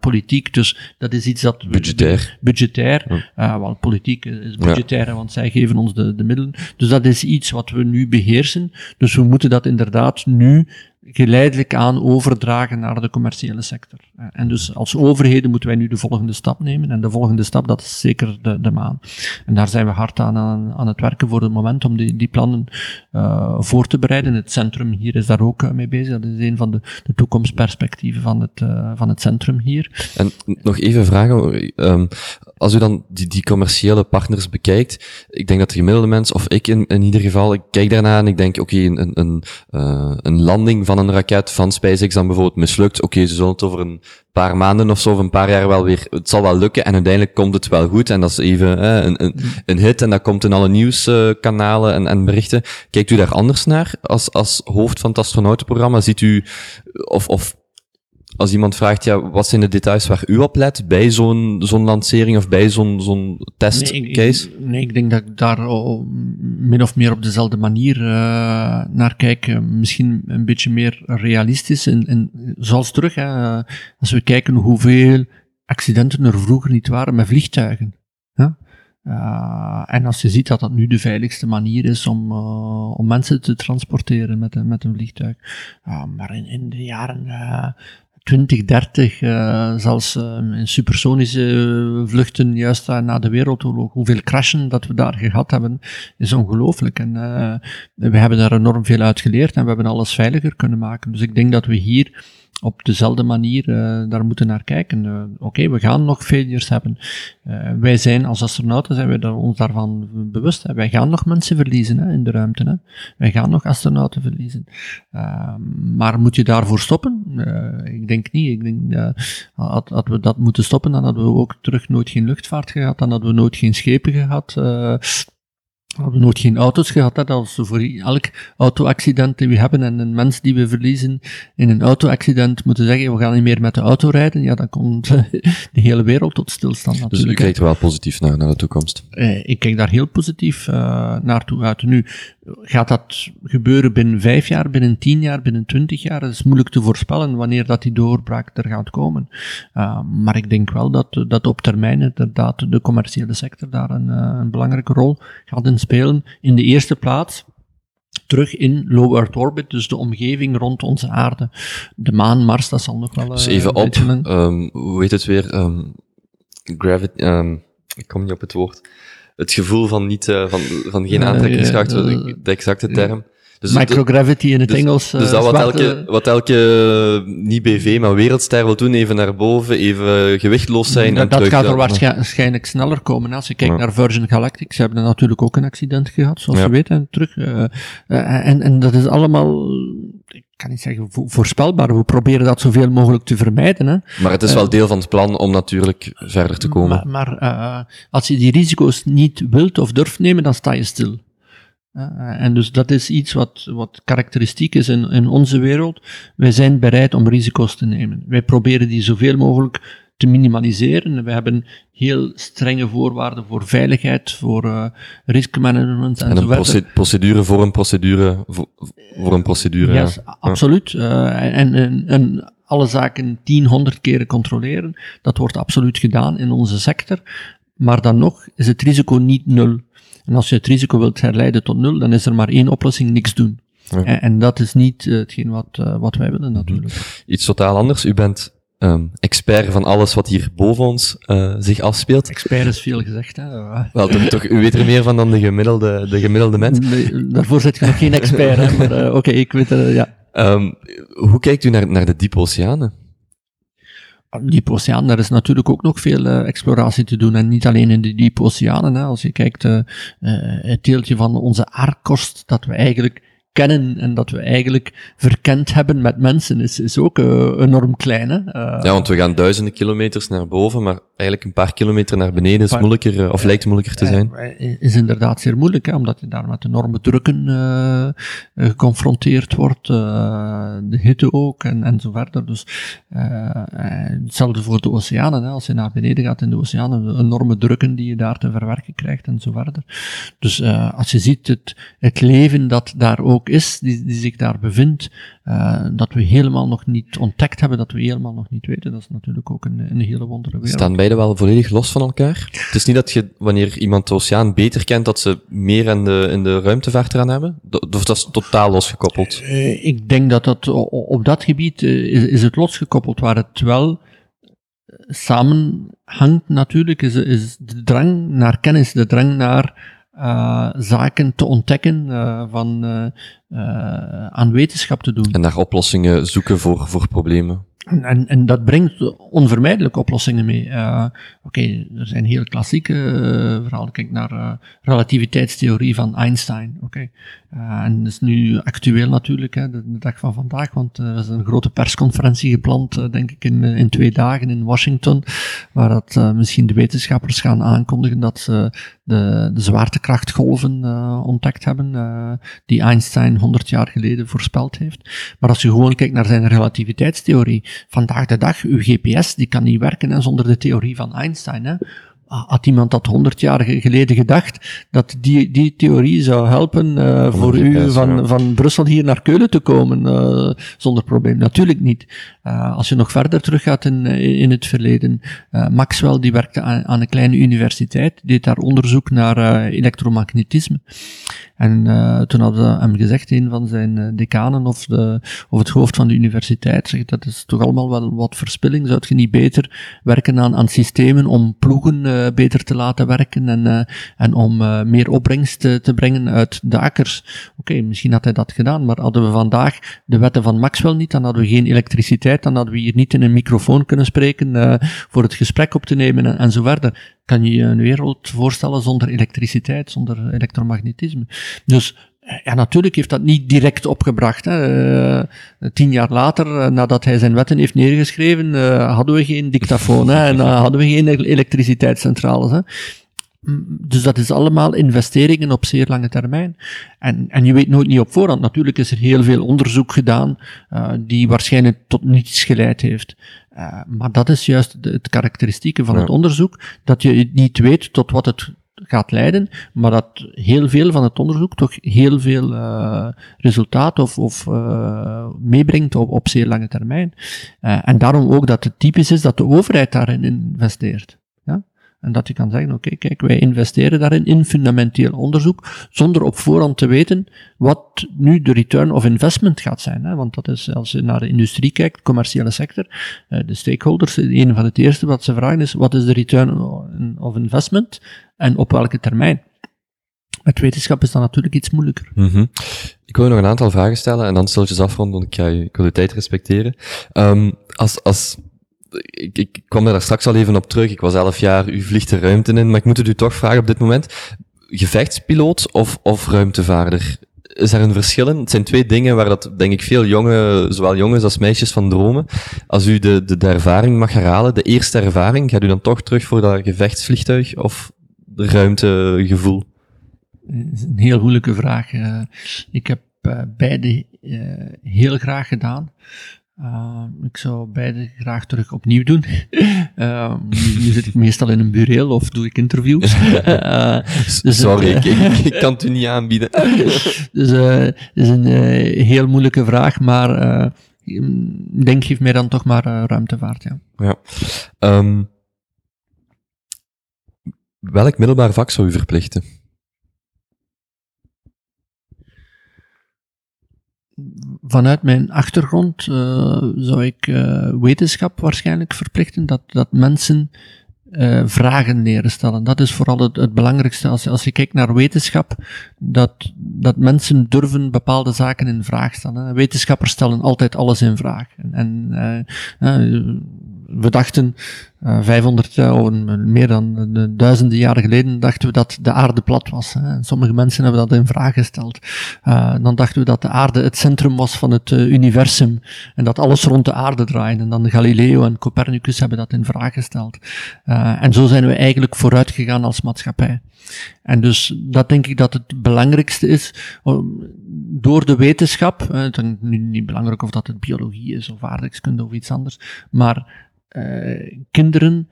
politiek. Dus dat is iets dat... Budgetair. Budgetair. Ja. want politiek is budgetair, ja. want zij geven ons de, de middelen. Dus dat is iets wat we nu beheersen. Dus we moeten dat inderdaad nu geleidelijk aan overdragen naar de commerciële sector. En dus als overheden moeten wij nu de volgende stap nemen. En de volgende stap, dat is zeker de, de maan. En daar zijn we hard aan, aan, het werken voor het moment om die, die plannen uh, voor te bereiden. Het centrum hier is daar ook uh, mee bezig. Dat is een van de, de toekomstperspectieven van het, van het centrum hier. En nog even vragen, um, als u dan die, die commerciële partners bekijkt, ik denk dat de gemiddelde mens, of ik in, in ieder geval, ik kijk daarna en ik denk, oké, okay, een, een, een landing van een raket van SpaceX dan bijvoorbeeld mislukt, oké, ze zullen het over een paar maanden of zo, of een paar jaar wel weer, het zal wel lukken en uiteindelijk komt het wel goed en dat is even eh, een, een, een, hit en dat komt in alle nieuwskanalen en, en berichten. Kijkt u daar anders naar als, als hoofd van het astronautenprogramma? Ziet u, of, of als iemand vraagt, ja, wat zijn de details waar u op let bij zo'n zo'n lancering of bij zo'n zo'n testcase? Nee, nee, ik denk dat ik daar min of meer op dezelfde manier uh, naar kijk. Misschien een beetje meer realistisch. En, en zoals terug, hè, als we kijken hoeveel accidenten er vroeger niet waren met vliegtuigen. Hè? Uh, en als je ziet dat dat nu de veiligste manier is om, uh, om mensen te transporteren met, met een vliegtuig. Uh, maar in, in de jaren 2030, uh, zelfs uh, in supersonische vluchten, juist na de Wereldoorlog, hoeveel crashen dat we daar gehad hebben, is ongelooflijk. En we hebben daar enorm veel uit geleerd en we hebben alles veiliger kunnen maken. Dus ik denk dat we hier op dezelfde manier uh, daar moeten naar kijken. Uh, Oké, we gaan nog failures hebben. Uh, wij zijn als astronauten zijn wij ons daarvan bewust. Wij gaan nog mensen verliezen hè, in de ruimte. Hè. Wij gaan nog astronauten verliezen. maar moet je daarvoor stoppen? ik denk niet. Ik denk dat had, we dat moeten stoppen, dan hadden we ook terug nooit geen luchtvaart gehad, dan hadden we nooit geen schepen gehad. We hebben nooit geen auto's gehad. Hè. Als we voor elk auto-accident die we hebben en een mens die we verliezen in een auto-accident moeten zeggen, we gaan niet meer met de auto rijden, ja, dan komt [LAUGHS] de hele wereld tot stilstand natuurlijk. Dus u kijkt wel positief naar, naar de toekomst? Eh, ik kijk daar heel positief uh, naartoe uit. Nu, gaat dat gebeuren binnen vijf jaar, binnen tien jaar, binnen twintig jaar? Dat is moeilijk te voorspellen wanneer dat die doorbraak er gaat komen. Uh, maar ik denk wel dat, dat op termijn inderdaad de commerciële sector daar een, een belangrijke rol gaat in spelen. In de eerste plaats terug in low Earth orbit, dus de omgeving rond onze aarde. De maan, Mars, dat zal nog wel... Dus even op, um, hoe heet het weer? Um, gravity, um, ik kom niet op het woord. Het gevoel van niet, uh, van, van geen aantrekkingskracht, uh, de exacte term. Dus Microgravity in het dus, Engels. Dus dat wat elke, wat elke, niet BV, maar wereldster wil doen, even naar boven, even gewichtloos zijn dat, en dat terug. gaat er waarschijnlijk sneller komen. Als je kijkt ja. naar Virgin Galactic, ze hebben natuurlijk ook een accident gehad, zoals ja. we weten, terug. Uh, uh, en, en dat is allemaal, ik kan niet zeggen voorspelbaar, we proberen dat zoveel mogelijk te vermijden. Hè. Maar het is wel deel van het plan om natuurlijk verder te komen. Maar, maar als je die risico's niet wilt of durft nemen, dan sta je stil. En dus dat is iets wat, wat karakteristiek is in, in onze wereld. Wij zijn bereid om risico's te nemen. Wij proberen die zoveel mogelijk te minimaliseren. We hebben heel strenge voorwaarden voor veiligheid, voor uh, riskmanagement en, en een procedure voor een procedure, voor, voor een procedure. Yes, ja, absoluut. Uh, en, en, en alle zaken tien, honderd keren controleren, dat wordt absoluut gedaan in onze sector. Maar dan nog is het risico niet nul. En als je het risico wilt herleiden tot nul, dan is er maar één oplossing, niks doen. Ja. En, en, dat is niet uh, hetgeen wat, uh, wat wij willen natuurlijk. Iets totaal anders. U bent um, expert van alles wat hier boven ons uh, zich afspeelt. Expert is veel gezegd, hè? Wel, toch, toch, u weet er meer van dan de gemiddelde, de gemiddelde mens. Nee, daarvoor zit je nog geen expert, hè? Maar oké, okay, ik weet, ja. Um, hoe kijkt u naar, naar de diepe oceanen? Diepe oceaan, daar is natuurlijk ook nog veel uh, exploratie te doen. En niet alleen in de diepe oceanen. Hè. Als je kijkt, uh, uh, het deeltje van onze aardkorst, dat we eigenlijk kennen en dat we eigenlijk verkend hebben met mensen, is, is ook uh, enorm klein. Hè? Uh, ja, want we gaan duizenden kilometers naar boven, maar eigenlijk een paar kilometer naar beneden is moeilijker, uh, of lijkt moeilijker te zijn. Is inderdaad zeer moeilijk, hè, omdat je daar met enorme drukken geconfronteerd wordt, de hitte ook en, en zo verder. Dus hetzelfde voor de oceanen. Hè. Als je naar beneden gaat in de oceanen, enorme drukken die je daar te verwerken krijgt en zo verder. Dus als je ziet het, het leven dat daar ook is, die, die zich daar bevindt, uh, dat we helemaal nog niet ontdekt hebben, dat we helemaal nog niet weten. Dat is natuurlijk ook een, een hele wondere wereld. Staan beide wel volledig los van elkaar? Het is niet dat je, wanneer iemand de oceaan beter kent, dat ze meer in de, in de ruimtevaart eraan hebben? Of dat is totaal losgekoppeld? Uh, ik denk dat dat op dat gebied uh, is, is het losgekoppeld, waar het wel samenhangt natuurlijk, is, is de drang naar kennis, de drang naar uh, zaken te ontdekken, uh, van uh, aan wetenschap te doen. En naar oplossingen zoeken voor, voor problemen. En, en dat brengt onvermijdelijk oplossingen mee. Uh, Oké, er zijn heel klassieke uh, verhalen. Kijk naar uh, relativiteitstheorie van Einstein. Oké, en dat is nu actueel natuurlijk, hè, de, de dag van vandaag, want er is een grote persconferentie gepland, denk ik, in, in twee dagen in Washington, waar dat misschien de wetenschappers gaan aankondigen dat ze de, de zwaartekrachtgolven ontdekt hebben, die Einstein 100 jaar geleden voorspeld heeft. Maar als je gewoon kijkt naar zijn relativiteitstheorie, vandaag de dag, uw GPS, die kan niet werken hè, zonder de theorie van Einstein. Hè. Had iemand dat honderd jaar geleden gedacht, dat die, die theorie zou helpen uh, voor u van, van Brussel hier naar Keulen te komen, uh, zonder probleem? Natuurlijk niet. Uh, als je nog verder teruggaat in, in het verleden, Maxwell die werkte aan, een kleine universiteit, deed daar onderzoek naar elektromagnetisme. En toen had hem gezegd, een van zijn decanen of, de, of het hoofd van de universiteit, zegt, dat is toch allemaal wel wat verspilling, zou je niet beter werken aan, aan systemen om ploegen beter te laten werken en, en om meer opbrengst te, te brengen uit de akkers. Oké, misschien had hij dat gedaan, maar hadden we vandaag de wetten van Maxwell niet, dan hadden we geen elektriciteit, dan hadden we hier niet in een microfoon kunnen spreken voor het gesprek op te nemen en, zo verder kan je een wereld voorstellen zonder elektriciteit, zonder elektromagnetisme. Dus ja, natuurlijk heeft dat niet direct opgebracht. Hè. Uh, tien jaar later, nadat hij zijn wetten heeft neergeschreven, hadden we geen dictafoon hè, en hadden we geen elektriciteitscentrales. Hè. Dus dat is allemaal investeringen op zeer lange termijn. En, en je weet nooit niet op voorhand. Natuurlijk is er heel veel onderzoek gedaan, die waarschijnlijk tot niets geleid heeft. Uh, maar dat is juist de, het karakteristieke van ja. het onderzoek, dat je niet weet tot wat het gaat leiden, maar dat heel veel van het onderzoek toch heel veel uh, resultaat of, of uh, meebrengt op, op zeer lange termijn. en daarom ook dat het typisch is dat de overheid daarin investeert. En dat je kan zeggen, oké, kijk, wij investeren daarin in fundamenteel onderzoek, zonder op voorhand te weten wat nu de return of investment gaat zijn. Hè? Want dat is, als je naar de industrie kijkt, commerciële sector, uh, de stakeholders, een van het eerste wat ze vragen is, wat is de return of investment en op welke termijn? Met wetenschap is dat natuurlijk iets moeilijker. -hmm. Ik wil je nog een aantal vragen stellen en dan stiltjes afronden, want ik, ga, ik wil de tijd respecteren. Um, als, als ik, ik kwam daar straks al even op terug. Ik was elf jaar, u vliegt de ruimte in, maar ik moet het u toch vragen op dit moment. Gevechtspiloot of, of ruimtevaarder? Is er een verschil in? Het zijn twee dingen waar dat, denk ik, veel jongen, zowel jongens als meisjes van dromen. Als u de, de, de ervaring mag herhalen, de eerste ervaring, gaat u dan toch terug voor dat gevechtsvliegtuig of de ruimtegevoel? Een heel moeilijke vraag. Uh, ik heb uh, beide uh, heel graag gedaan. Uh, ik zou beide graag terug opnieuw doen. Uh, nu, nu, zit ik meestal in een bureel of doe ik interviews. Uh, [LAUGHS] dus, Sorry, ik, ik, ik, [LAUGHS] kan het u niet aanbieden. [LAUGHS] dus het is een heel moeilijke vraag, maar ik denk geef mij dan toch maar ruimtevaart. Ja. ja. Um, welk middelbaar vak zou u verplichten? Vanuit mijn achtergrond uh, zou ik uh, wetenschap waarschijnlijk verplichten, dat, dat mensen uh, vragen leren stellen. Dat is vooral het, het belangrijkste. Als, als je kijkt naar wetenschap, dat, dat mensen durven bepaalde zaken in vraag stellen. Wetenschappers stellen altijd alles in vraag. En, en we dachten uh, 500 jaar, of meer dan uh, duizenden jaren geleden, dachten we dat de aarde plat was. Hè. En sommige mensen hebben dat in vraag gesteld. Uh, dan dachten we dat de aarde het centrum was van het uh, universum en dat alles rond de aarde draaide. En dan Galileo en Copernicus hebben dat in vraag gesteld. Uh, en zo zijn we eigenlijk vooruit gegaan als maatschappij. En dus dat denk ik dat het belangrijkste is, door de wetenschap, het is niet belangrijk of dat het biologie is of aardrijkskunde of iets anders, maar uh, kinderen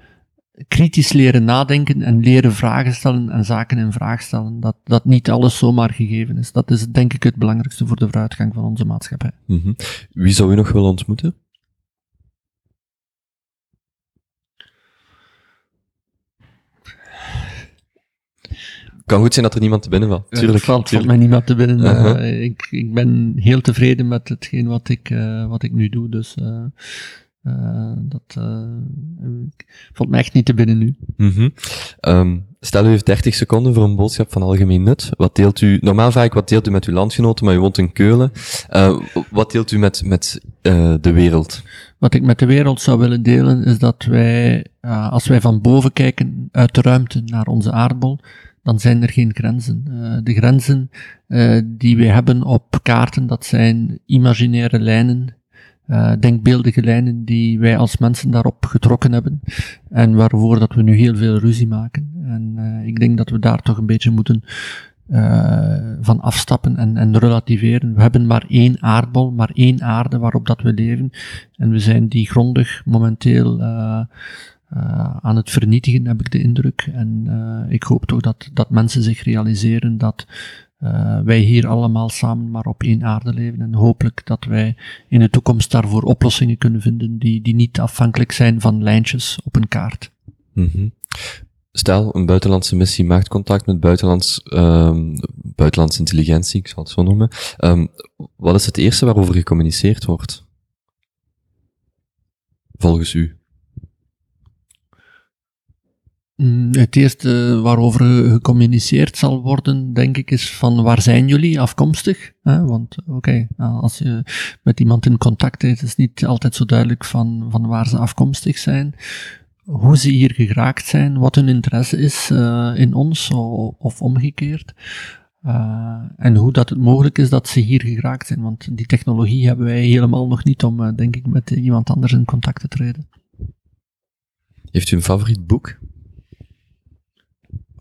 kritisch leren nadenken en leren vragen stellen en zaken in vraag stellen. Dat, dat niet alles zomaar gegeven is. Dat is denk ik het belangrijkste voor de vooruitgang van onze maatschappij. Mm -hmm. Wie zou u nog willen ontmoeten? kan goed zijn dat er niemand te binnen valt. Tuurlijk. Er valt, valt mij niemand te binnen. Uh -huh. ik, ik ben heel tevreden met hetgeen wat ik, uh, wat ik nu doe. Dus uh, uh, dat uh, valt mij echt niet te binnen nu. Mm -hmm. um, stel u heeft 30 seconden voor een boodschap van algemeen nut. Wat deelt u, normaal vraag ik wat deelt u met uw landgenoten, maar u woont in Keulen. Uh, wat deelt u met, met de wereld? Wat ik met de wereld zou willen delen is dat wij, als wij van boven kijken uit de ruimte naar onze aardbol, dan zijn er geen grenzen. de grenzen die wij hebben op kaarten, dat zijn imaginaire lijnen uh, denkbeeldige lijnen die wij als mensen daarop getrokken hebben en waarvoor dat we nu heel veel ruzie maken. En uh, ik denk dat we daar toch een beetje moeten uh, van afstappen en, en relativeren. We hebben maar één aardbol, maar één aarde waarop dat we leven en we zijn die grondig momenteel aan het vernietigen, heb ik de indruk. En ik hoop toch dat, dat mensen zich realiseren dat uh, wij hier allemaal samen maar op één aarde leven en hopelijk dat wij in de toekomst daarvoor oplossingen kunnen vinden die, die niet afhankelijk zijn van lijntjes op een kaart. -hmm. Stel, een buitenlandse missie maakt contact met buitenlands, um, buitenlandse intelligentie, ik zal het zo noemen. Um, wat is het eerste waarover gecommuniceerd wordt? Volgens u? Mm, het eerste waarover gecommuniceerd zal worden, denk ik, is van waar zijn jullie afkomstig? Want oké, okay, als je met iemand in contact is, is niet altijd zo duidelijk van, van waar ze afkomstig zijn. Hoe ze hier geraakt zijn, wat hun interesse is uh, in ons of omgekeerd. Uh, en hoe dat het mogelijk is dat ze hier geraakt zijn. Want die technologie hebben wij helemaal nog niet om, uh, denk ik, met iemand anders in contact te treden. Heeft u een favoriet boek?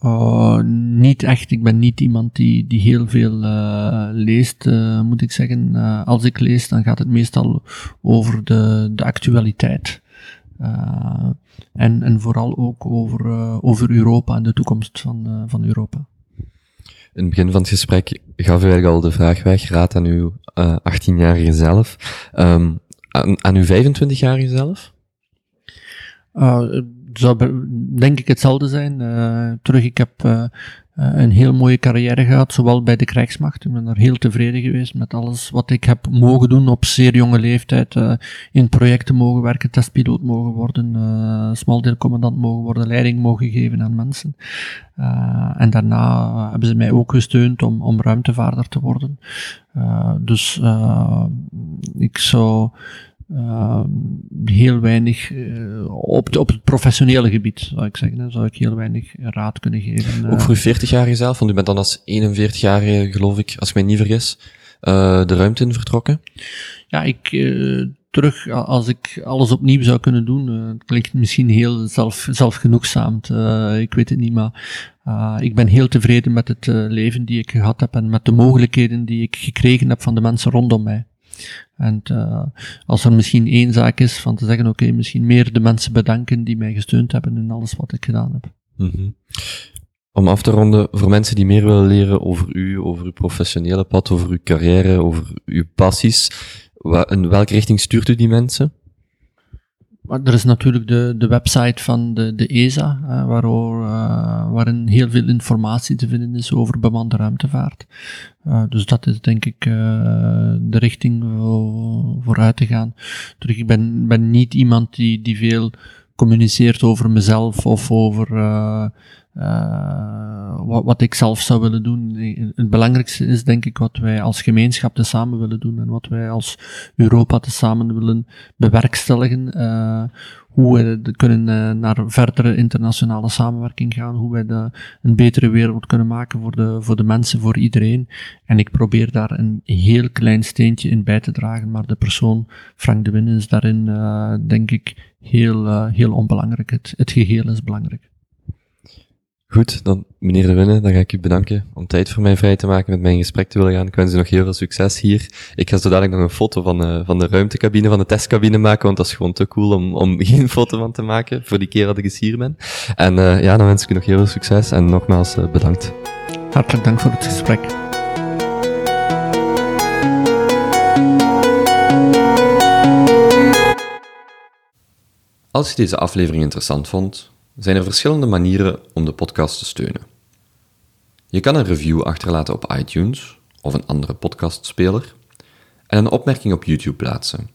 Uh, niet echt. Ik ben niet iemand die, die heel veel uh, leest, uh, moet ik zeggen. als ik lees, dan gaat het meestal over de, de actualiteit. en, en vooral ook over, over Europa en de toekomst van, van Europa. In het begin van het gesprek gaf u eigenlijk al de vraag weg, raad aan uw 18-jarige zelf. Um, aan, aan uw 25-jarige zelf? Zou denk ik hetzelfde zijn. Uh, terug, ik heb uh, een heel mooie carrière gehad, zowel bij de krijgsmacht. Ik ben daar heel tevreden geweest met alles wat ik heb mogen doen op zeer jonge leeftijd. In projecten mogen werken, testpiloot mogen worden, smaldeelcommandant mogen worden, leiding mogen geven aan mensen. en daarna hebben ze mij ook gesteund om, om ruimtevaarder te worden. dus ik zou uh, heel weinig, uh, op, op het professionele gebied, zou ik zeggen, zou ik heel weinig raad kunnen geven. Ook voor 40-jarige zelf, want u bent dan als 41-jarige, geloof ik, als ik mij niet vergis, uh, de ruimte in vertrokken? Ja, ik, terug, als ik alles opnieuw zou kunnen doen, het klinkt misschien heel zelf, zelfgenoegzaamd, ik weet het niet, maar ik ben heel tevreden met het leven die ik gehad heb en met de mogelijkheden die ik gekregen heb van de mensen rondom mij. En uh, als er misschien één zaak is van te zeggen, oké, misschien meer de mensen bedanken die mij gesteund hebben in alles wat ik gedaan heb. -hmm. Om af te ronden, voor mensen die meer willen leren over u, over uw professionele pad, over uw carrière, over uw passies, in welke richting stuurt u die mensen? Maar er is natuurlijk de, de website van de, de ESA, uh, waarin heel veel informatie te vinden is over bemande ruimtevaart. Uh, dus dat is denk ik de richting vooruit te gaan. Ik ben, ben niet iemand die, die veel communiceert over mezelf of over wat, wat, ik zelf zou willen doen. Het belangrijkste is denk ik wat wij als gemeenschap samen willen doen en wat wij als Europa samen willen bewerkstelligen hoe we kunnen uh, naar verdere internationale samenwerking gaan, hoe wij de, een betere wereld kunnen maken voor de, voor de mensen, voor iedereen. En ik probeer daar een heel klein steentje in bij te dragen, maar de persoon Frank de Win is daarin, denk ik, heel, heel onbelangrijk. Het, het geheel is belangrijk. Goed, dan meneer De Winne, dan ga ik u bedanken om tijd voor mij vrij te maken met mijn gesprek te willen gaan. Ik wens u nog heel veel succes hier. Ik ga zo dadelijk nog een foto van, de, van de ruimtecabine, van de testcabine maken, want dat is gewoon te cool om, om [LAUGHS] geen foto van te maken voor die keer dat ik eens hier ben. En uh, ja, dan wens ik u nog heel veel succes en nogmaals uh, bedankt. Hartelijk dank voor het gesprek. Als je deze aflevering interessant vond, zijn er verschillende manieren om de podcast te steunen. Je kan een review achterlaten op iTunes of een andere podcastspeler en een opmerking op YouTube plaatsen.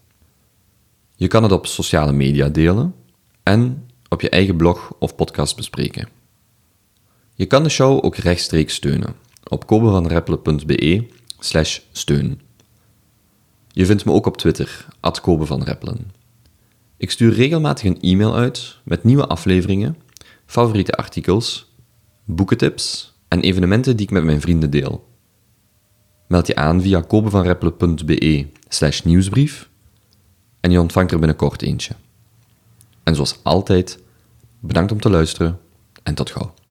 Je kan het op sociale media delen en op je eigen blog of podcast bespreken. Je kan de show ook rechtstreeks steunen op kobevanreppelen.be steun. Je vindt me ook op Twitter, at. Ik stuur regelmatig een e-mail uit met nieuwe afleveringen, favoriete artikels, boekentips en evenementen die ik met mijn vrienden deel. Meld je aan via kobevanreppelen.be slash nieuwsbrief en je ontvangt er binnenkort eentje. En zoals altijd, bedankt om te luisteren en tot gauw.